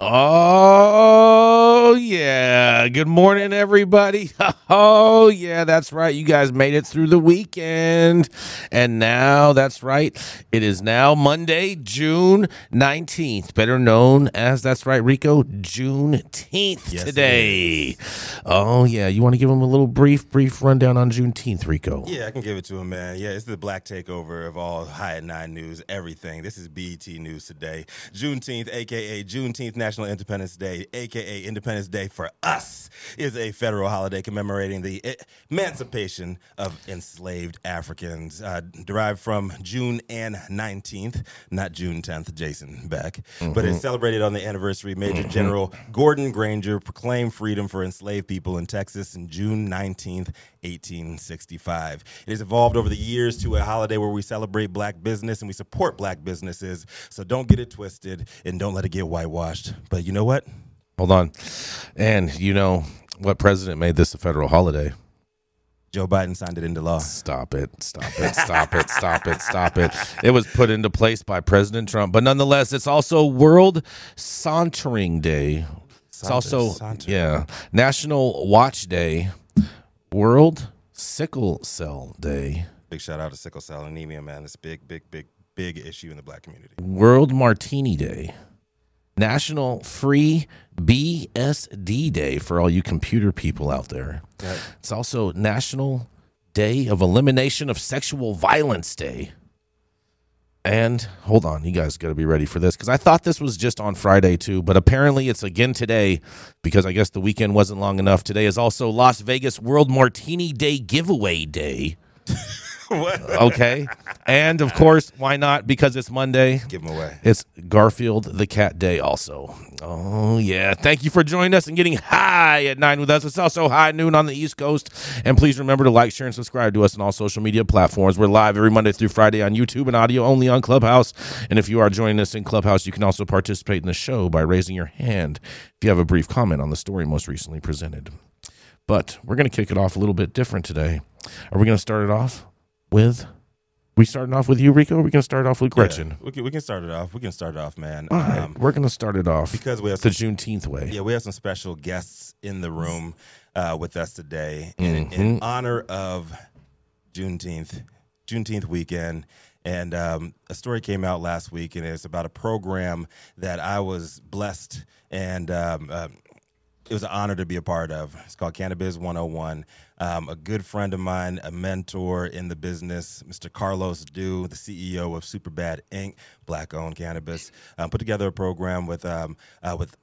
Oh, Oh, yeah. Good morning, everybody. Oh, yeah, that's right. You guys made it through the weekend. And now, that's right. It is now Monday, June 19th, better known as, that's right, Rico, Juneteenth Yes, today. Oh, yeah. You want to give them a little brief, brief rundown on Juneteenth, Rico? Yeah, I can give it to him, man. Yeah, it's the black takeover of all High at Nine News, everything. This is BET News today. Juneteenth, aka Juneteenth National Independence Day, aka Independence Day for us, is a federal holiday commemorating the emancipation of enslaved Africans, uh, derived from June and 19th, not June 10th, Jason Beck, but it's celebrated on the anniversary. Major General Gordon Granger proclaimed freedom for enslaved people in Texas in June 19th, 1865. It has evolved over the years to a holiday where we celebrate black business and we support black businesses. So don't get it twisted and don't let it get whitewashed. But you know what? Hold on. And you know what president made this a federal holiday? Joe Biden signed it into law. Stop it. Stop it. Stop it. Stop it. Stop it. It was put into place by President Trump. But nonetheless, it's also World Sauntering Day. It's Saunter- also, saunter. yeah, National Watch Day, World Sickle Cell Day, Big shout out to sickle cell anemia, man. It's a big, big, big, big issue in the black community. World Martini Day, National Free BSD Day for all you computer people out there. Right. It's also National Day of Elimination of Sexual Violence Day. And hold on, you guys got to be ready for this because I thought this was just on Friday too, but apparently it's again today because I guess the weekend wasn't long enough. Today is also Las Vegas World Martini Day Giveaway Day. Okay. and of course, why not? Because it's Monday. Give them away. It's Garfield the Cat Day also. Oh, yeah. Thank you for joining us and getting high at 9 with us. It's also high noon on the East Coast. And please remember to like, share, and subscribe to us on all social media platforms. We're live every Monday through Friday on YouTube and audio only on Clubhouse. And if you are joining us in Clubhouse, you can also participate in the show by raising your hand if you have a brief comment on the story most recently presented. But we're going to kick it off a little bit different today. Are we going to start it off with. We starting off with you, Rico? We to start off with Gretchen? Yeah, we, can, we can start it off. We can start it off, man. All right, Um, we're going to start it off because we have the some Juneteenth way. Yeah, we have some special guests in the room uh, with us today in, in honor of Juneteenth, Juneteenth weekend. And um, a story came out last week, and it's about a program that I was blessed and um, um it was an honor to be a part of. It's called Cannabis 101. Um, a good friend of mine, a mentor in the business, Mr. Carlos Du, the CEO of Superbad Inc., black owned cannabis, um, put together a program with um, uh, with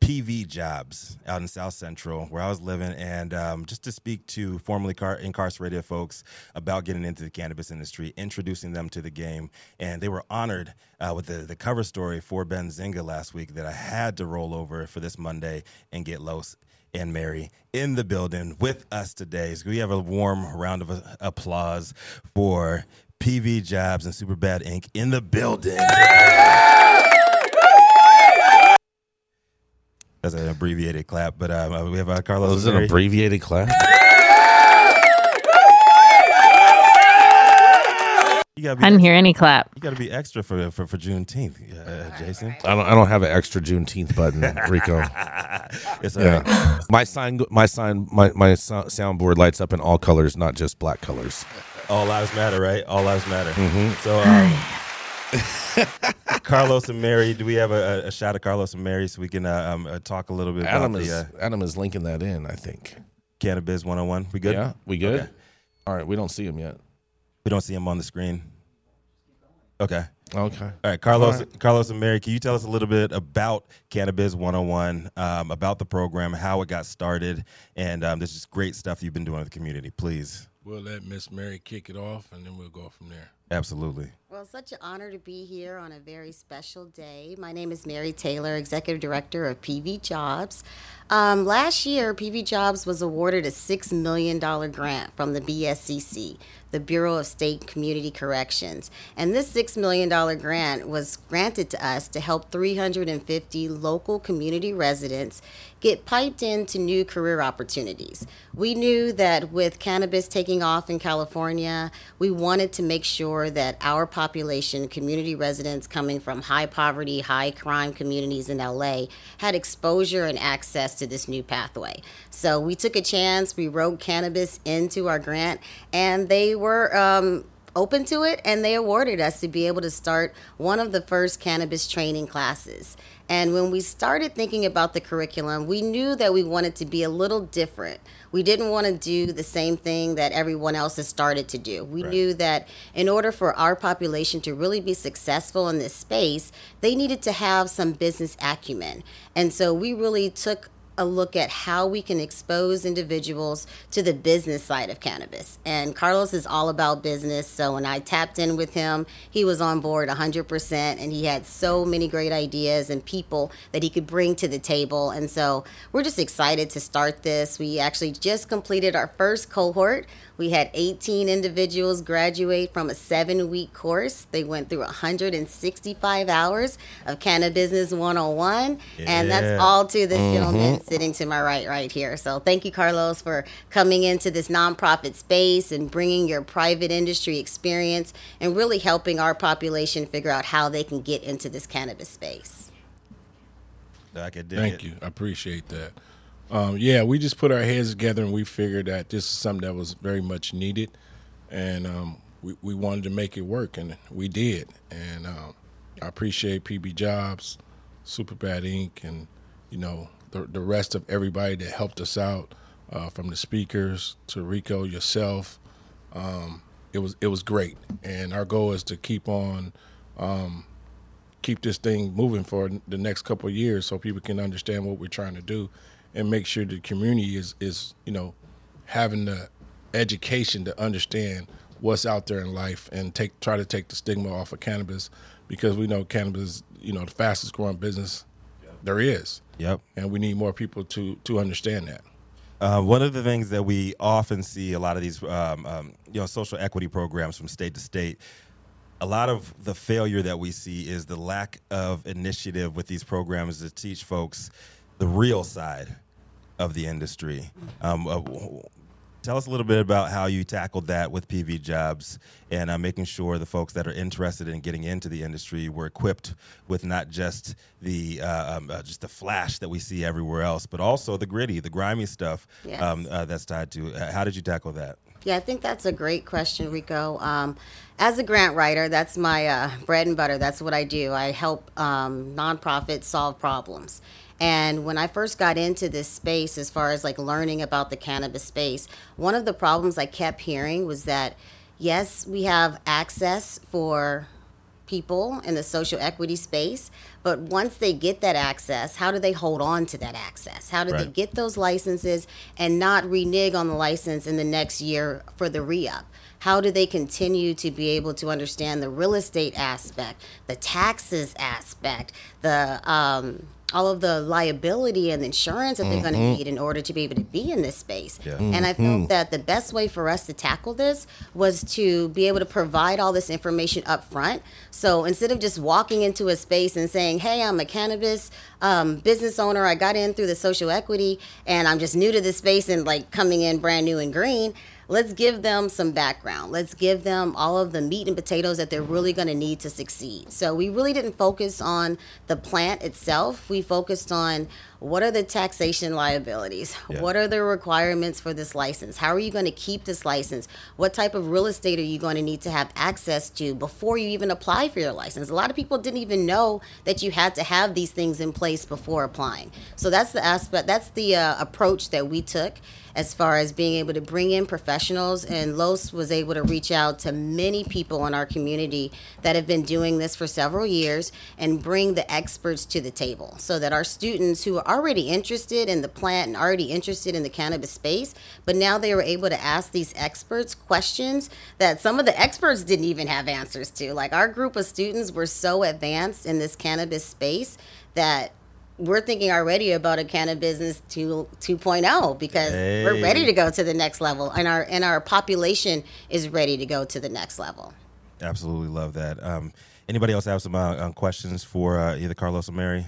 PV jobs out in South Central where I was living, and um, just to speak to formerly car- incarcerated folks about getting into the cannabis industry, introducing them to the game, and they were honored uh, with the, the cover story for Benzinga last week that I had to roll over for this Monday and get Los and Mary in the building with us today. So we have a warm round of applause for PV Jobs and Superbad Inc. in the building. That's an abbreviated clap, but um, we have uh, Carlos. Was it an abbreviated clap. You gotta be, I didn't hear any clap. you gotta be extra for for, for Juneteenth, uh, Jason. I don't. I don't have an extra Juneteenth button, Rico. It's all right. Yeah, my sign, my sign, my my soundboard lights up in all colors, not just black colors. All lives matter, right? All lives matter. Mm-hmm. So, um, Carlos and Mary, do we have a, a shot of Carlos and Mary so we can uh, um, uh, talk a little bit Adam about is the uh, Adam is linking that in. I think. Cannabis 101? We good? Yeah, we good. Okay. All right, we don't see him yet. We don't see him on the screen. Okay. Okay. All right, Carlos, All right. Carlos and Mary, can you tell us a little bit about Cannabis 101, um, about the program, how it got started, and um, this is great stuff you've been doing with the community, please. We'll let Miss Mary kick it off, and then we'll go from there. Absolutely. Well, such an honor to be here on a very special day. My name is Mary Taylor, Executive Director of PV Jobs. Um, last year, PV Jobs was awarded a $6 million grant from the BSCC, the Bureau of State Community Corrections. And this $6 million grant was granted to us to help 350 local community residents get piped into new career opportunities. We knew that with cannabis taking off in California, we wanted to make sure that our population, community residents coming from high poverty, high crime communities in LA, had exposure and access to this new pathway. So we took a chance, we wrote cannabis into our grant, and they were. Um, open to it and they awarded us to be able to start one of the first cannabis training classes. And when we started thinking about the curriculum, we knew that we wanted to be a little different. We didn't want to do the same thing that everyone else has started to do. We Right. knew that in order for our population to really be successful in this space, they needed to have some business acumen. And so we really took a look at how we can expose individuals to the business side of cannabis. And Carlos is all about business. So when I tapped in with him, he was on board 100%. And he had so many great ideas and people that he could bring to the table. And so we're just excited to start this. We actually just completed our first cohort. We had 18 individuals graduate from a seven week course. They went through 165 hours of Cannabis 101. And that's all to this mm-hmm. gentleman sitting to my right, right here. So thank you, Carlos, for coming into this nonprofit space and bringing your private industry experience and really helping our population figure out how they can get into this cannabis space. I could dig Thank it. you. I appreciate that. Um, yeah, we just put our heads together and we figured that this is something that was very much needed, and um, we we wanted to make it work, and we did. And um, I appreciate PV Jobs, Superbad Inc., and you know the the rest of everybody that helped us out, uh, from the speakers to Rico yourself. Um, it was it was great, and our goal is to keep on keep this thing moving for the next couple years so people can understand what we're trying to do and make sure the community is is you know having the education to understand what's out there in life and take try to take the stigma off of cannabis because we know cannabis is you know the fastest growing business there is Yep. and we need more people to to understand that Uh, one of the things that we often see a lot of these, um, um, you know, social equity programs from state to state. A lot of the failure that we see is the lack of initiative with these programs to teach folks the real side of the industry. Um, uh, tell us a little bit about how you tackled that with PV Jobs and uh, making sure the folks that are interested in getting into the industry were equipped with not just the uh, um, uh, just the flash that we see everywhere else, but also the gritty, the grimy stuff Yes. um, uh, that's tied to. Uh, how did you tackle that? Yeah, I think that's a great question, Rico. Um, as a grant writer, that's my uh, bread and butter. That's what I do. I help um, nonprofits solve problems. And when I first got into this space, as far as like learning about the cannabis space, one of the problems I kept hearing was that, yes, we have access for people in the social equity space, but once they get that access, how do they hold on to that access? How do they get those licenses and not renege on the license in the next year for the re-up? How do they continue to be able to understand the real estate aspect, the taxes aspect, the um, all of the liability and insurance that they're going to need in order to be able to be in this space? Yeah. And I felt that the best way for us to tackle this was to be able to provide all this information up front. So instead of just walking into a space and saying, "Hey, I'm a cannabis um, business owner. I got in through the social equity, and I'm just new to this space and like coming in brand new and green." Let's give them some background. Let's give them all of the meat and potatoes that they're really going to need to succeed. So we really didn't focus on the plant itself. We focused on what are the taxation liabilities? Yeah. What are the requirements for this license? How are you going to keep this license? What type of real estate are you going to need to have access to before you even apply for your license? A lot of people didn't even know that you had to have these things in place before applying. So that's the aspect, that's the uh, approach that we took as far as being able to bring in professionals. And Los was able to reach out to many people in our community that have been doing this for several years and bring the experts to the table so that our students who are already interested in the plant and already interested in the cannabis space, but now they were able to ask these experts questions that some of the experts didn't even have answers to. Like our group of students were so advanced in this cannabis space that we're thinking already about a cannabis business 2 2.0 because we're ready to go to the next level and our and our population is ready to go to the next level. Absolutely love that. Um, anybody else have some uh, uh, questions for uh, either Carlos or Mary?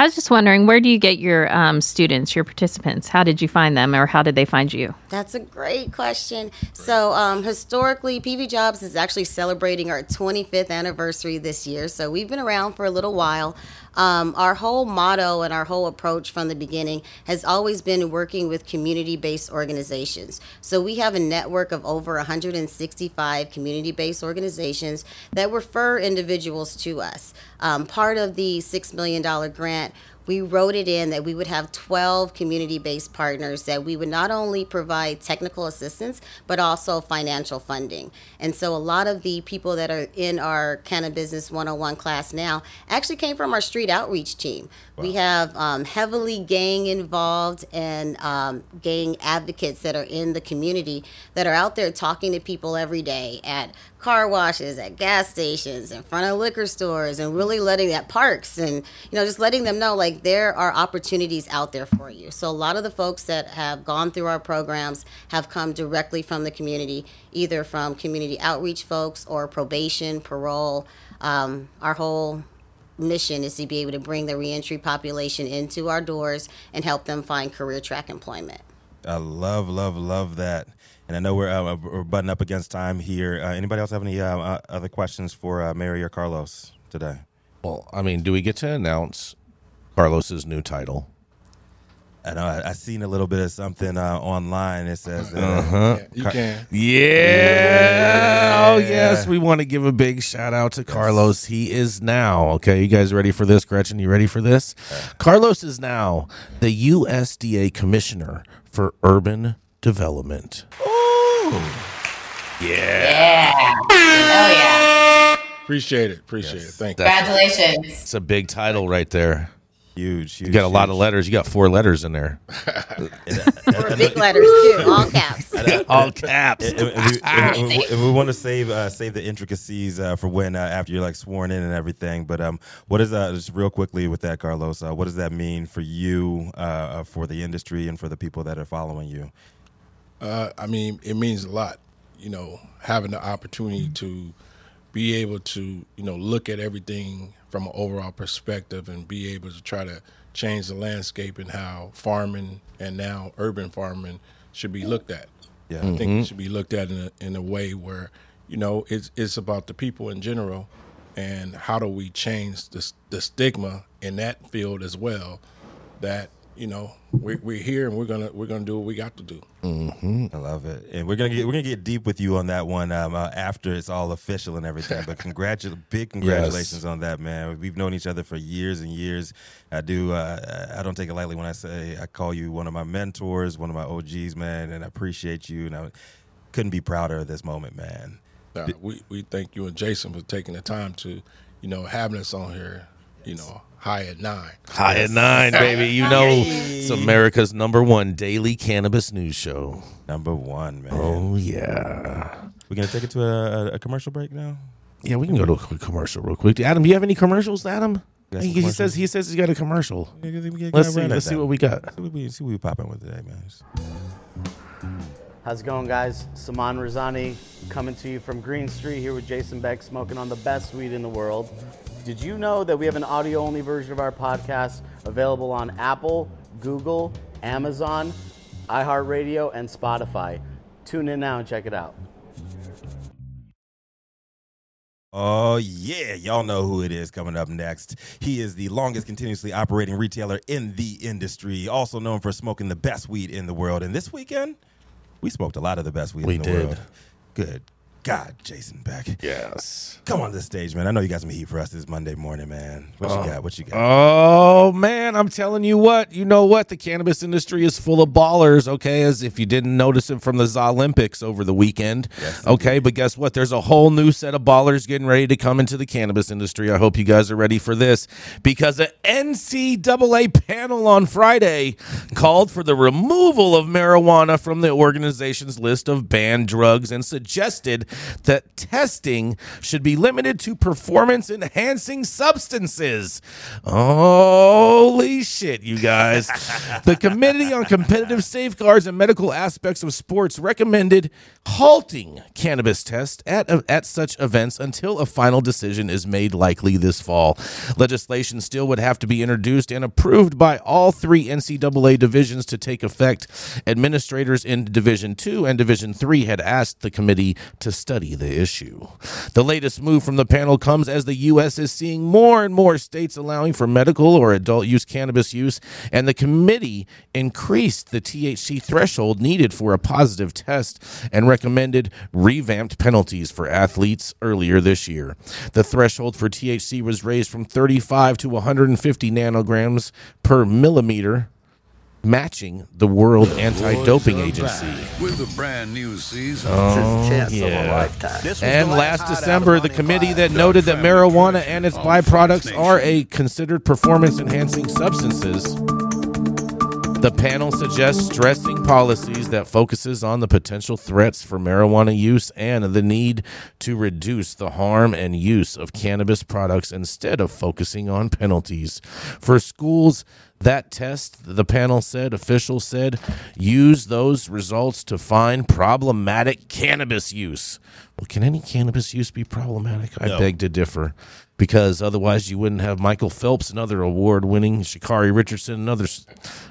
I was just wondering, where do you get your um, students, your participants? How did you find them, or how did they find you? That's a great question. So, um, historically, PV Jobs is actually celebrating our 25th anniversary this year. So, we've been around for a little while. Um, our whole motto and our whole approach from the beginning has always been working with community based organizations. So, we have a network of over 165 community based organizations that refer individuals to us. Um, part of the $6 million grant we wrote it in that we would have 12 community based partners that we would not only provide technical assistance, but also financial funding. And so a lot of the people that are in our Cannabis Business 101 class now actually came from our street outreach team. We have um, heavily gang involved and um, gang advocates that are in the community that are out there talking to people every day at car washes, at gas stations, in front of liquor stores, and really letting at parks and you know just letting them know like there are opportunities out there for you. So a lot of the folks that have gone through our programs have come directly from the community, either from community outreach folks or probation, parole. Um, our whole mission is to be able to bring the reentry population into our doors and help them find career track employment. I love, love, love that. And I know we're, uh, we're butting up against time here. Uh, anybody else have any uh, uh, other questions for uh, Mary or Carlos today? Well, I mean, do we get to announce Carlos's new title? I know I, I seen a little bit of something uh, online. It says, uh, Uh-huh. Yeah, you can. Yeah. Oh, yes. We want to give a big shout out to Carlos. He is now, okay, you guys ready for this? Gretchen, you ready for this? Carlos is now the USDA Commissioner for Urban Development. Oh yeah! Yeah. Oh yeah. Appreciate it. Appreciate it. Thank you. Congratulations. It's a big title right there. huge, huge. You got a lot of letters. You got four letters in there. Or big letters too, all caps. All caps. And, and we, and we- and we want to save uh, save the intricacies uh, for when uh, after you're like sworn in and everything. But um, what is uh, just real quickly with that, Carlos? Uh, what does that mean for you, uh, for the industry, and for the people that are following you? Uh, I mean, it means a lot, you know, having the opportunity to be able to, you know, look at everything from an overall perspective and be able to try to change the landscape and how farming and now urban farming should be looked at. Yeah. I think it should be looked at in a, in a way where, you know, it's it's about the people in general, and how do we change the the stigma in that field as well, that you know we're, we're here and we're gonna we're gonna do what we got to do. I love it, and we're gonna get we're gonna get deep with you on that one um, uh, after it's all official and everything. But congratu- big congratulations on that, man. We've known each other for years and years. I do. Uh, I don't take it lightly when I say I call you one of my mentors, one of my OGs, man, and I appreciate you. And I couldn't be prouder of this moment, man. Uh, we we thank you and Jason for taking the time to, you know, having us on here, you know, high at nine. High at nine, baby. You know, it's America's number one daily cannabis news show. Number one, man. Oh, yeah. We're gonna take it to a, a commercial break now. Yeah, we can go to a quick commercial real quick. Adam, do you have any commercials, Adam? He, he says he says he's got a commercial. Let's Let's see. Let's see what we got. See what we, see what we popping with today, man. How's it going, guys? Saman Razani coming to you from Green Street here with Jason Beck, smoking on the best weed in the world. Did you know that we have an audio only version of our podcast available on Apple, Google, Amazon, iHeartRadio, and Spotify. Tune in now and check it out. Oh, yeah. Y'all know who it is coming up next. He is the longest continuously operating retailer in the industry, also known for smoking the best weed in the world. And this weekend, we smoked a lot of the best weed We in the did. world. Good God, Jason Beck. Yes. Come on this stage, man. I know you got some heat for us this Monday morning, man. What you uh, got? What you got? Oh man, I'm telling you what. You know what? The cannabis industry is full of ballers. Okay, as if you didn't notice it from the Olympics over the weekend. Yes, okay, but guess what? There's a whole new set of ballers getting ready to come into the cannabis industry. I hope you guys are ready for this because an NCAA panel on Friday called for the removal of marijuana from the organization's list of banned drugs and suggested that testing should be limited to performance enhancing substances. Holy shit, you guys. the Committee on Competitive Safeguards and Medical Aspects of Sports recommended halting cannabis tests at, at such events until a final decision is made likely this fall. Legislation still would have to be introduced and approved by all three NCAA divisions to take effect. Administrators in Division 2 and Division 3 had asked the committee to study the issue. The latest move from the panel comes as the U.S. is seeing more and more states allowing for medical or adult use cannabis use, and the committee increased the THC threshold needed for a positive test and recommended revamped penalties for athletes earlier this year. The threshold for THC was raised from 35 to 150 nanograms per millimeter. Matching the World Anti Doping Agency. With a brand new season. Oh, yeah. And last December, the committee that noted that marijuana and its byproducts are a considered performance enhancing substances. The panel suggests stressing policies that focuses on the potential threats for marijuana use and the need to reduce the harm and use of cannabis products instead of focusing on penalties. For schools that test, the panel said, officials said, use those results to find problematic cannabis use. Well, can any cannabis use be problematic? I No. beg to differ. Because otherwise, you wouldn't have Michael Phelps and other award winning, Sha'Carri Richardson and other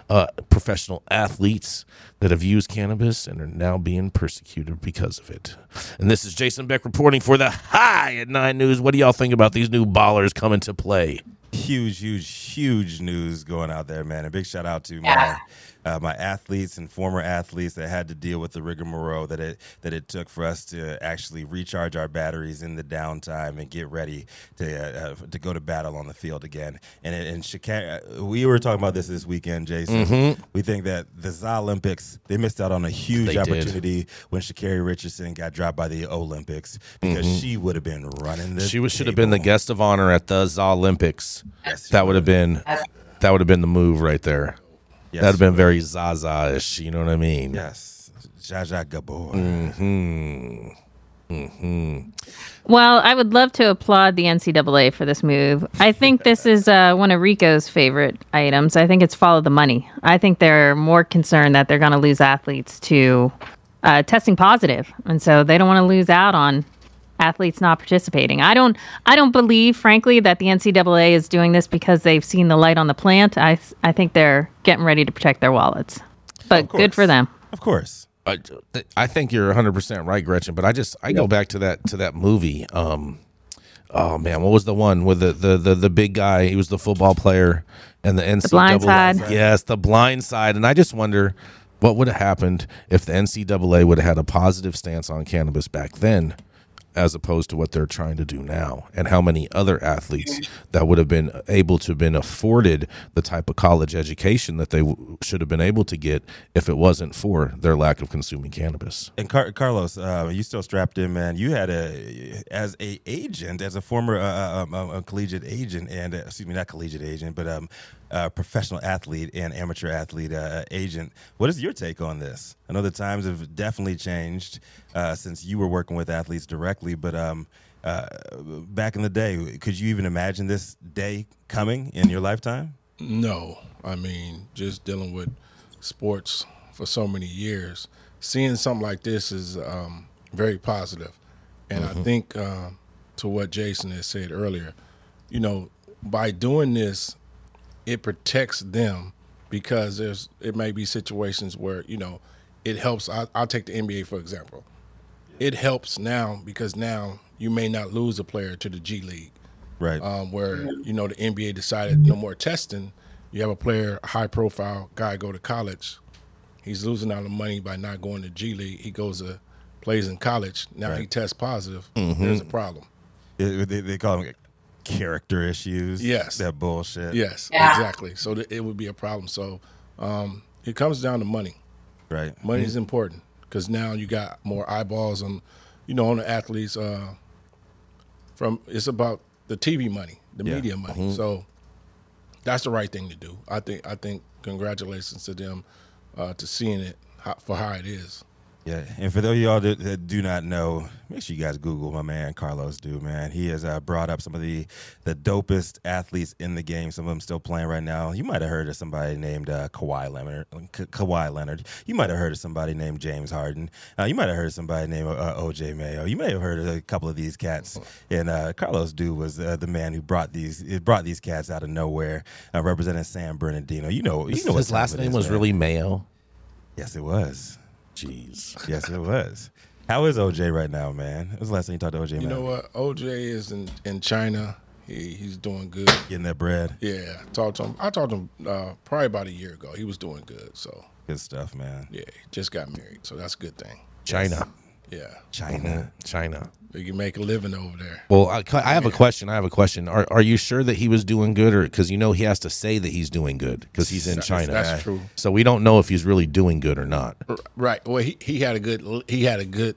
uh, professional athletes that have used cannabis and are now being persecuted because of it. And this is Jason Beck reporting for the High at Nine News. What do y'all think about these new ballers coming to play? Huge, huge, huge news going out there, man. A big shout out to Yeah. my uh, my athletes and former athletes that had to deal with the rigmarole that it that it took for us to actually recharge our batteries in the downtime and get ready to uh, uh, to go to battle on the field again. And and Chicago, we were talking about this this weekend, Jason. We think that the Olympics they missed out on a huge They did. opportunity when Sha'Carri Richardson got dropped by the Olympics because she would have been running the. She was, should have been the guest of honor at the Olympics. Yes, That would have been that would have been the move right there. Yes, That'd have she been would. very Zaza-ish. You know what I mean? Yes, Zsa Zsa Gabor. Hmm. Hmm. Well, I would love to applaud the NCAA for this move. I think this is uh, one of Rico's favorite items. I think it's follow the money. I think they're more concerned that they're going to lose athletes to uh, testing positive, and so they don't want to lose out on athletes not participating. I don't. I don't believe, frankly, that the NCAA is doing this because they've seen the light on the plant. I I think they're getting ready to protect their wallets. But Of good for them. Of course. I, I think you're 100 percent right, Gretchen. But I just I go back to that to that movie. Um, oh man, what was the one with the the the, the big guy? He was the football player and the NCAA. Blind Side. Yes, the blind side. And I just wonder what would have happened if the NCAA would have had a positive stance on cannabis back then. As opposed to what they're trying to do now, and how many other athletes that would have been able to have been afforded the type of college education that they w- should have been able to get if it wasn't for their lack of consuming cannabis. And Car- Carlos, uh, you still strapped in, man. You had a as a agent, as a former uh, uh, um, collegiate agent, and uh, excuse me, not collegiate agent, but um, uh, professional athlete and amateur athlete uh, agent. What is your take on this? I know the times have definitely changed uh, since you were working with athletes directly, but um, uh, back in the day, could you even imagine this day coming in your lifetime? No, I mean, just dealing with sports for so many years, seeing something like this is um, very positive. And I think um, to what Jason has said earlier, you know, by doing this, it protects them because there's it may be situations where you know it helps. I, I'll take the NBA for example. It helps now because now you may not lose a player to the G League, Right. um, where you know the NBA decided no more testing. You have a player, high profile guy, go to college. He's losing out on money by not going to G League. He goes to plays in college. Now he tests positive. There's a problem. It- they, they call them character issues. Yes. That bullshit. Yes, Yeah. exactly. So th- it would be a problem. So um, it comes down to money. Right. Money is important because now you got more eyeballs on, you know, on the athletes. Uh, from it's about the TV money, the Yeah. media money. So that's the right thing to do. I think. I think. Congratulations to them uh, to seeing it how, for how it is. Yeah, and for those of y'all that, that do not know, make sure you guys Google my man Carlos Du. Man, he has uh, brought up some of the the dopest athletes in the game. Some of them still playing right now. You might have heard of somebody named uh, Kawhi Leonard. Ka- Kawhi Leonard. You might have heard of somebody named James Harden. Uh, you might have heard of somebody named uh, OJ Mayo. You may have heard of a couple of these cats. And uh, Carlos Du was uh, the man who brought these it brought these cats out of nowhere, uh, representing San Bernardino. You know, you know His last name is, was man. really Mayo. yes, it was. Jeez. Yes, it was. How is OJ right now, man? It was the last time you talked to OJ, You man? know what? OJ is in in China. He he's doing good. Getting that bread. Yeah, talked to him. I talked to him uh, probably about a year ago. He was doing good. So Good stuff, man. yeah, just got married. So that's a good thing. China. Yeah, China. China. you can make a living over there. Well, I, I have a question. I have a question. Are are you sure that he was doing good, or because you know he has to say that he's doing good because he's in That's- China? that's true. So we don't know if he's really doing good or not. Right. Well, he, he had a good he had a good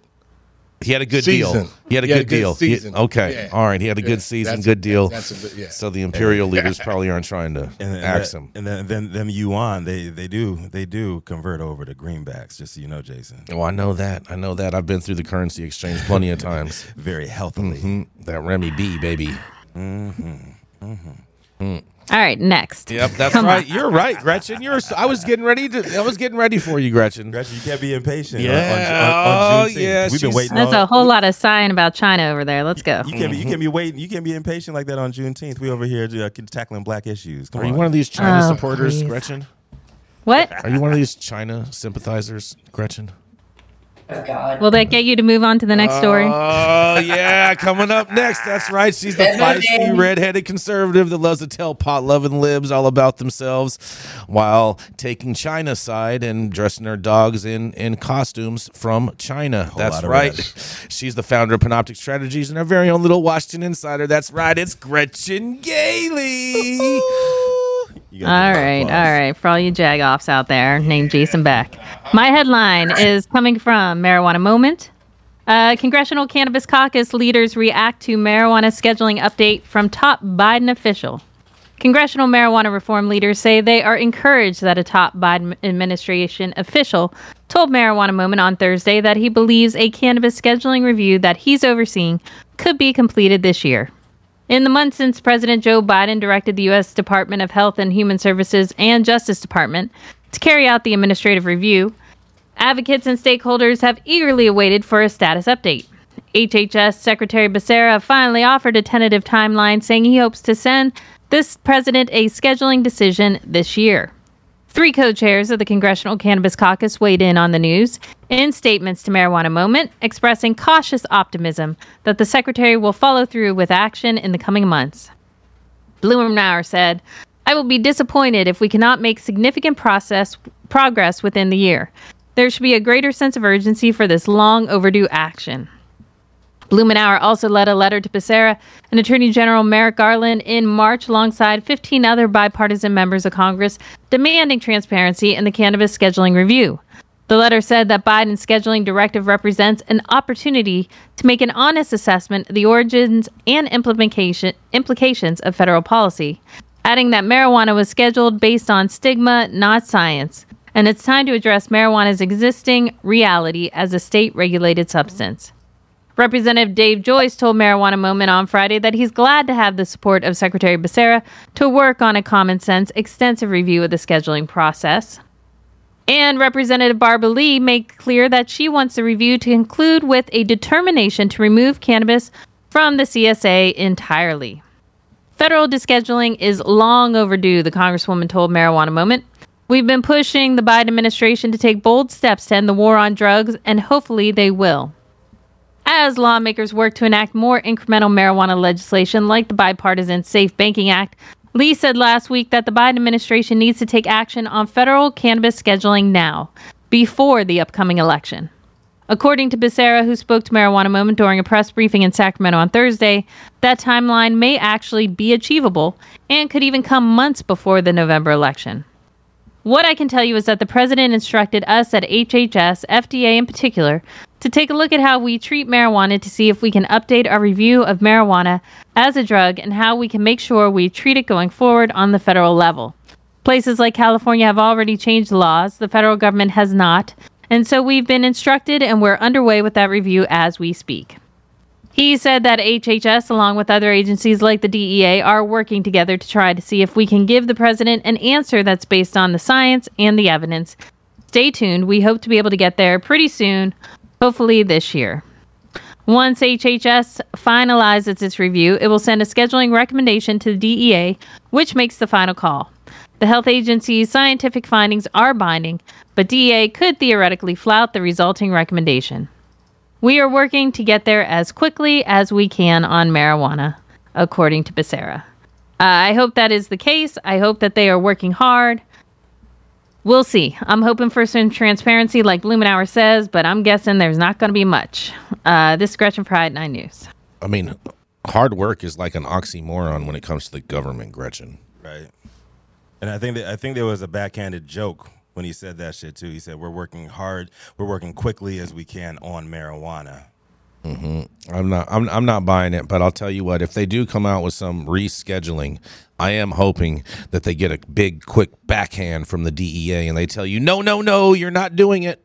He had a good Season. deal. He had a He had good a good deal. He- okay. Yeah. All right. He had a Yeah. good season. That's- good deal. that's a good- yeah. So the imperial leaders probably aren't trying to And then, axe that- him. and then, then them yuan, they they do they do convert over to greenbacks. Just so you know, Jason, Oh, I know that. I know that. I've been through the currency exchange plenty of times. very healthily. Hmm, that Remy B, baby. All right, next. Yep, that's Come right. on. You're right, Gretchen. You're. I was getting ready to. I was getting ready for you, Gretchen. Gretchen, you can't be impatient. on- Yeah. on, on, on Oh, yeah, we've been waiting. That's all, a whole lot of sighing about China over there. Let's go. You can't be you can't be waiting. You can't be impatient like that on Juneteenth. We over here uh, tackling black issues. Come Are you one of these China Oh, supporters, please. Gretchen? What? Are you one of these China sympathizers, Gretchen? Oh God. Will that get you to move on to the next story? Oh yeah, coming up next. That's right. She's the feisty redheaded conservative that loves to tell pot loving libs all about themselves, while taking China's side and dressing their dogs in in costumes from China. That's right. She's the founder of Panoptic Strategies and our very own little Washington insider. That's right. It's Gretchen Gailey. All right, all right. For all you jagoffs out there named Jason Beck. My headline is coming from Marijuana Moment. Uh, Congressional Cannabis Caucus leaders react to marijuana scheduling update from top Biden official. Congressional marijuana reform leaders say they are encouraged that a top Biden administration official told Marijuana Moment on Thursday that he believes a cannabis scheduling review that he's overseeing could be completed this year. In the months since President Joe Biden directed the U.S. Department of Health and Human Services and Justice Department to carry out the administrative review, advocates and stakeholders have eagerly awaited for a status update. HHS Secretary Becerra finally offered a tentative timeline, saying he hopes to send this president a scheduling decision this year. Three co chairs of the Congressional Cannabis Caucus weighed in on the news in statements to Marijuana Moment, expressing cautious optimism that the secretary will follow through with action in the coming months. Blumenauer said, I will be disappointed if we cannot make significant process progress within the year. There should be a greater sense of urgency for this long overdue action. Blumenauer also led a letter to Becerra and Attorney General Merrick Garland in March alongside 15 other bipartisan members of Congress demanding transparency in the cannabis scheduling review. The letter said that Biden's scheduling directive represents an opportunity to make an honest assessment of the origins and implementation implications of federal policy, adding that marijuana was scheduled based on stigma, not science, and it's time to address marijuana's existing reality as a state regulated substance. Representative Dave Joyce told Marijuana Moment on Friday that he's glad to have the support of Secretary Becerra to work on a common sense, extensive review of the scheduling process. And Representative Barbara Lee made clear that she wants the review to conclude with a determination to remove cannabis from the CSA entirely. Federal descheduling is long overdue, the Congresswoman told Marijuana Moment. We've been pushing the Biden administration to take bold steps to end the war on drugs, and hopefully they will. As lawmakers work to enact more incremental marijuana legislation like the bipartisan Safe Banking Act, Lee said last week that the Biden administration needs to take action on federal cannabis scheduling now, before the upcoming election. According to Becerra, who spoke to Marijuana Moment during a press briefing in Sacramento on Thursday, that timeline may actually be achievable and could even come months before the November election. What I can tell you is that the president instructed us at HHS, FDA in particular, to take a look at how we treat marijuana to see if we can update our review of marijuana as a drug and how we can make sure we treat it going forward on the federal level. Places like California have already changed laws, the federal government has not, and so we've been instructed and we're underway with that review as we speak. He said that HHS, along with other agencies like the DEA, are working together to try to see if we can give the president an answer that's based on the science and the evidence. Stay tuned. We hope to be able to get there pretty soon, hopefully this year. Once HHS finalizes its review, it will send a scheduling recommendation to the DEA, which makes the final call. The health agency's scientific findings are binding, but DEA could theoretically flout the resulting recommendation. We are working to get there as quickly as we can on marijuana, according to Becerra. Uh, I hope that is the case. I hope that they are working hard. We'll see. I'm hoping for some transparency, like Blumenauer says, but I'm guessing there's not going to be much. Uh, this is Gretchen for High at 9 News. I mean, hard work is like an oxymoron when it comes to the government, Gretchen. Right. And I think that I think there was a backhanded joke when he said that shit too. He said we're working hard, we're working quickly as we can on marijuana. Mm-hmm. I'm not. I'm. I'm not buying it. But I'll tell you what. If they do come out with some rescheduling, I am hoping that they get a big, quick backhand from the DEA and they tell you, no, no, no, you're not doing it.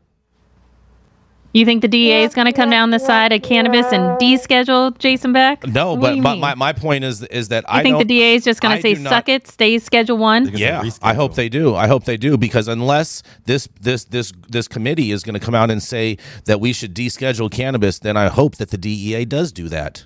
You think the DEA is going to come down the side of cannabis and deschedule Jason Beck? No, What do but you my, mean? my, my point is is that You I think the don't- DEA is just going I to say, do not- suck it, stay Schedule 1? Yeah, I hope they do. I hope they do because unless this this this this committee is going to come out and say that we should deschedule cannabis, then I hope that the DEA does do that.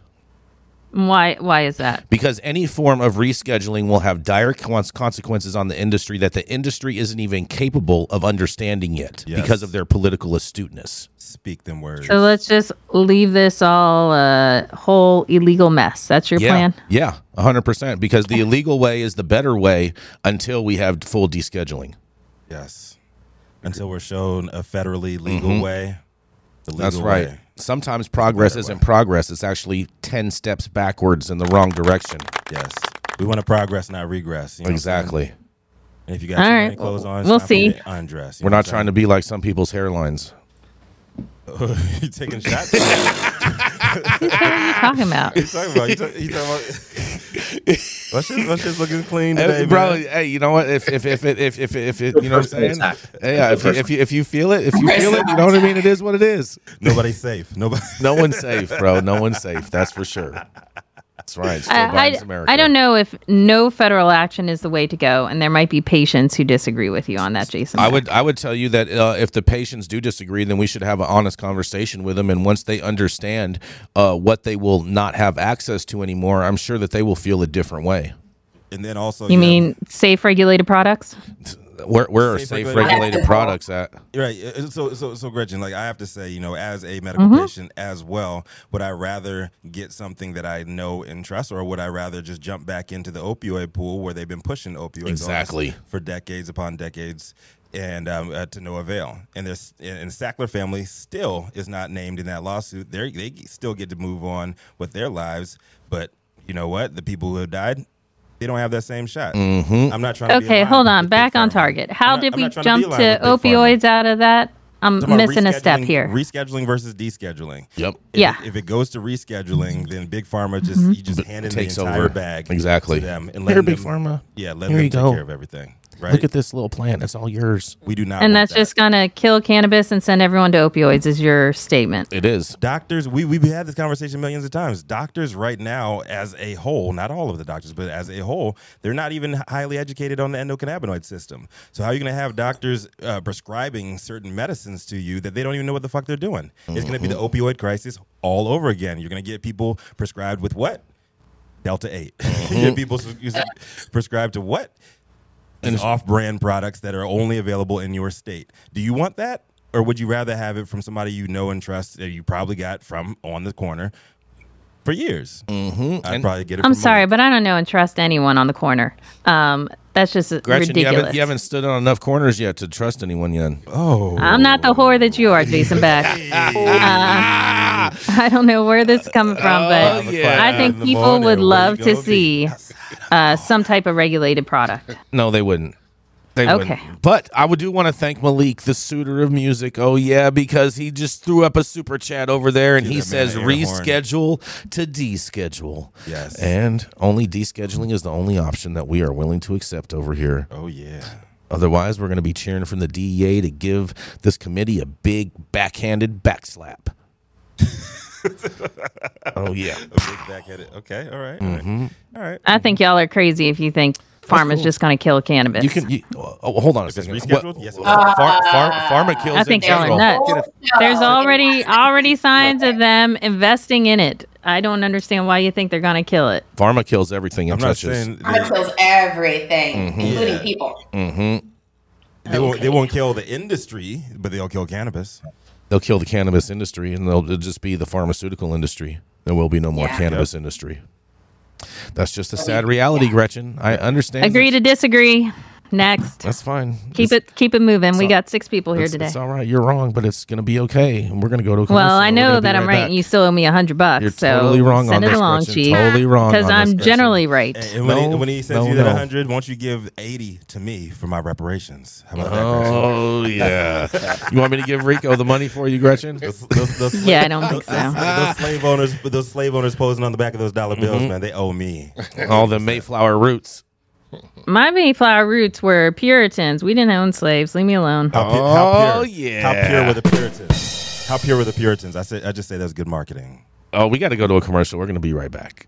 Why, why is that? Because any form of rescheduling will have dire consequences on the industry that the industry isn't even capable of understanding yet Yes. because of their political astuteness. Speak them words. So let's just leave this all a whole illegal mess. That's your yeah, plan? yeah, hundred percent. Because the illegal way is the better way until we have full descheduling. yes. Until we're shown a federally legal way. The legal Mm-hmm. That's right. way. Sometimes progress isn't way. progress; it's actually ten steps backwards in the wrong direction. Yes. We want to progress, not regress. you know what I'm saying? Exactly. And if you got All too right. clothes on, We'll time for you see. undress. We're not trying to be like some people's hairlines. I'm you taking shots? What are you talking about? you talking about? You talk- you talking about? What's just, what's just looking clean today, Hey, bro, man? hey, you know what? If if if it if if if it, you know what I'm saying? Hey, yeah, if, you- if you if you feel it, if you feel it, you know what I mean. It is what it is. Nobody's safe. Nobody. No one's safe, bro. No one's safe. That's for sure. That's right. Still I, I, America. I don't know if no federal action is the way to go, and there might be patients who disagree with you on that, Jason. I would I would tell you that uh, if the patients do disagree, then we should have an honest conversation with them. And once they understand uh, what they will not have access to anymore, I'm sure that they will feel a different way. And then also, You have- mean safe regulated products? Where where are Safe safe regulated- regulated products at? Right. uh, So, so, so, Gretchen, like I have to say, you know, as a medical Mm-hmm. patient as well, would I rather get something that I know and trust, or would I rather just jump back into the opioid pool where they've been pushing opioids Exactly. for decades upon decades? And um, uh, to no avail, and this and the Sackler family still is not named in that lawsuit. They they still get to move on with their lives, but you know what? The people who have died, they don't have that same shot. Mm-hmm. I'm not trying. to Okay, hold on. Back on target. How not- did we jump be to aligned with Big Pharma. opioids out of that? I'm missing a step here. Rescheduling versus descheduling. Yep. If Yeah. Mm-hmm. It, if it goes to rescheduling, then Big Pharma just you just hand in the takes entire over. bag Exactly. to them and Here, let Big them, Pharma. Yeah, let Here them take go. care of everything. Right. Look at this little plant. It's all yours. we do not. and want that's that. just going to kill cannabis and send everyone to opioids, is your statement. It is. doctors. We we've had this conversation millions of times. Doctors right now, as a whole, not all of the doctors, but as a whole, they're not even highly educated on the endocannabinoid system. So how are you going to have doctors uh, prescribing certain medicines to you that they don't even know what the fuck they're doing? It's going to be the Mm-hmm. opioid crisis all over again. You're going to get people prescribed with what? Delta 8. Mm-hmm. get people prescribed to what? These off-brand products that are only available in your state. Do you want that, or would you rather have it from somebody you know and trust that you probably got from on the corner for years? Mm-hmm. I'd And- probably get it. I'm from sorry, but I don't know and trust anyone on the corner. Um, that's just Gretchen, you ridiculous. haven't, you haven't stood on enough corners yet to trust anyone yet. Oh, I'm not the whore that you are, Jason Beck. Uh, I don't know where this is coming from, but Oh, yeah. I think people morning, would love to see uh, some type of regulated product. No, they wouldn't. They Okay. wouldn't. But I would do want to thank Malik, the suitor of music. Oh yeah, because he just threw up a super chat over there, and Give he says an horn. reschedule to deschedule. Yes. and only descheduling is the only option that we are willing to accept over here. Oh yeah. Otherwise, we're going to be cheering from the DEA to give this committee a big backhanded backslap. oh yeah. A big backheaded. Okay. All right. All right. Mm-hmm. All right. I think y'all are crazy if you think pharma's cool. just going to kill cannabis. You can. You, oh, hold on a second. rescheduled, What- yes, uh, will. Phar- Phar- pharma kills I think y'all are nuts. There's already already signs of them investing in it. I don't understand why you think they're going to kill it. Pharma kills everything it I'm not touches. saying It they, kills everything, including Yeah. people. Mm-hmm. they won't. They won't kill the industry, but they'll kill cannabis. They'll kill the cannabis industry, and they'll it'll just be the pharmaceutical industry. There will be no more Yeah. cannabis industry. That's just a sad reality, Gretchen. I understand. Agree to disagree. Next. That's fine. Keep It's- it keep it moving. We all- got six people here It's, today. it's all right. You're wrong, but it's going to be okay. And we're going to go to a Well, I know gonna be that I'm right, back. you still owe me a hundred bucks. You're so totally wrong send on it this, along, Gretchen. chief. Totally wrong Because I'm this, generally right. And and when, he, No, when he sends no, you that no. 100, won't you give 80 to me for my reparations? How about that, Oh yeah. you want me to give Rico the money for you, Gretchen? Those, those, those Yeah, I don't think so. those slave owners, those slave owners posing on the back of those dollar bills, Mm-hmm. man, they owe me. All the Mayflower roots. My Mayflower roots were Puritans. We didn't own slaves. Leave me alone. How, pu- how Oh, pure, yeah. How pure were the Puritans? How pure were the Puritans? I say, I just say that's good marketing. Oh, we got to go to a commercial. We're going to be right back.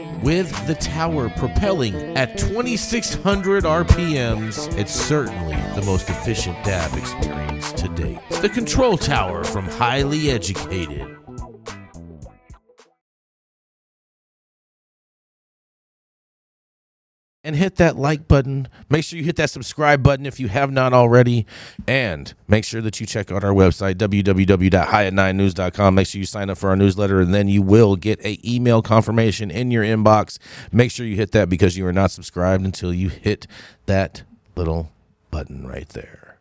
with the tower propelling at 2600 RPMs, it's certainly the most efficient dab experience to date. The Control Tower from Highly Educated. And hit that like button. Make sure you hit that subscribe button if you have not already. And make sure that you check out our website, www.highat9news.com. Make sure you sign up for our newsletter, and then you will get a email confirmation in your inbox. Make sure you hit that because you are not subscribed until you hit that little button right there.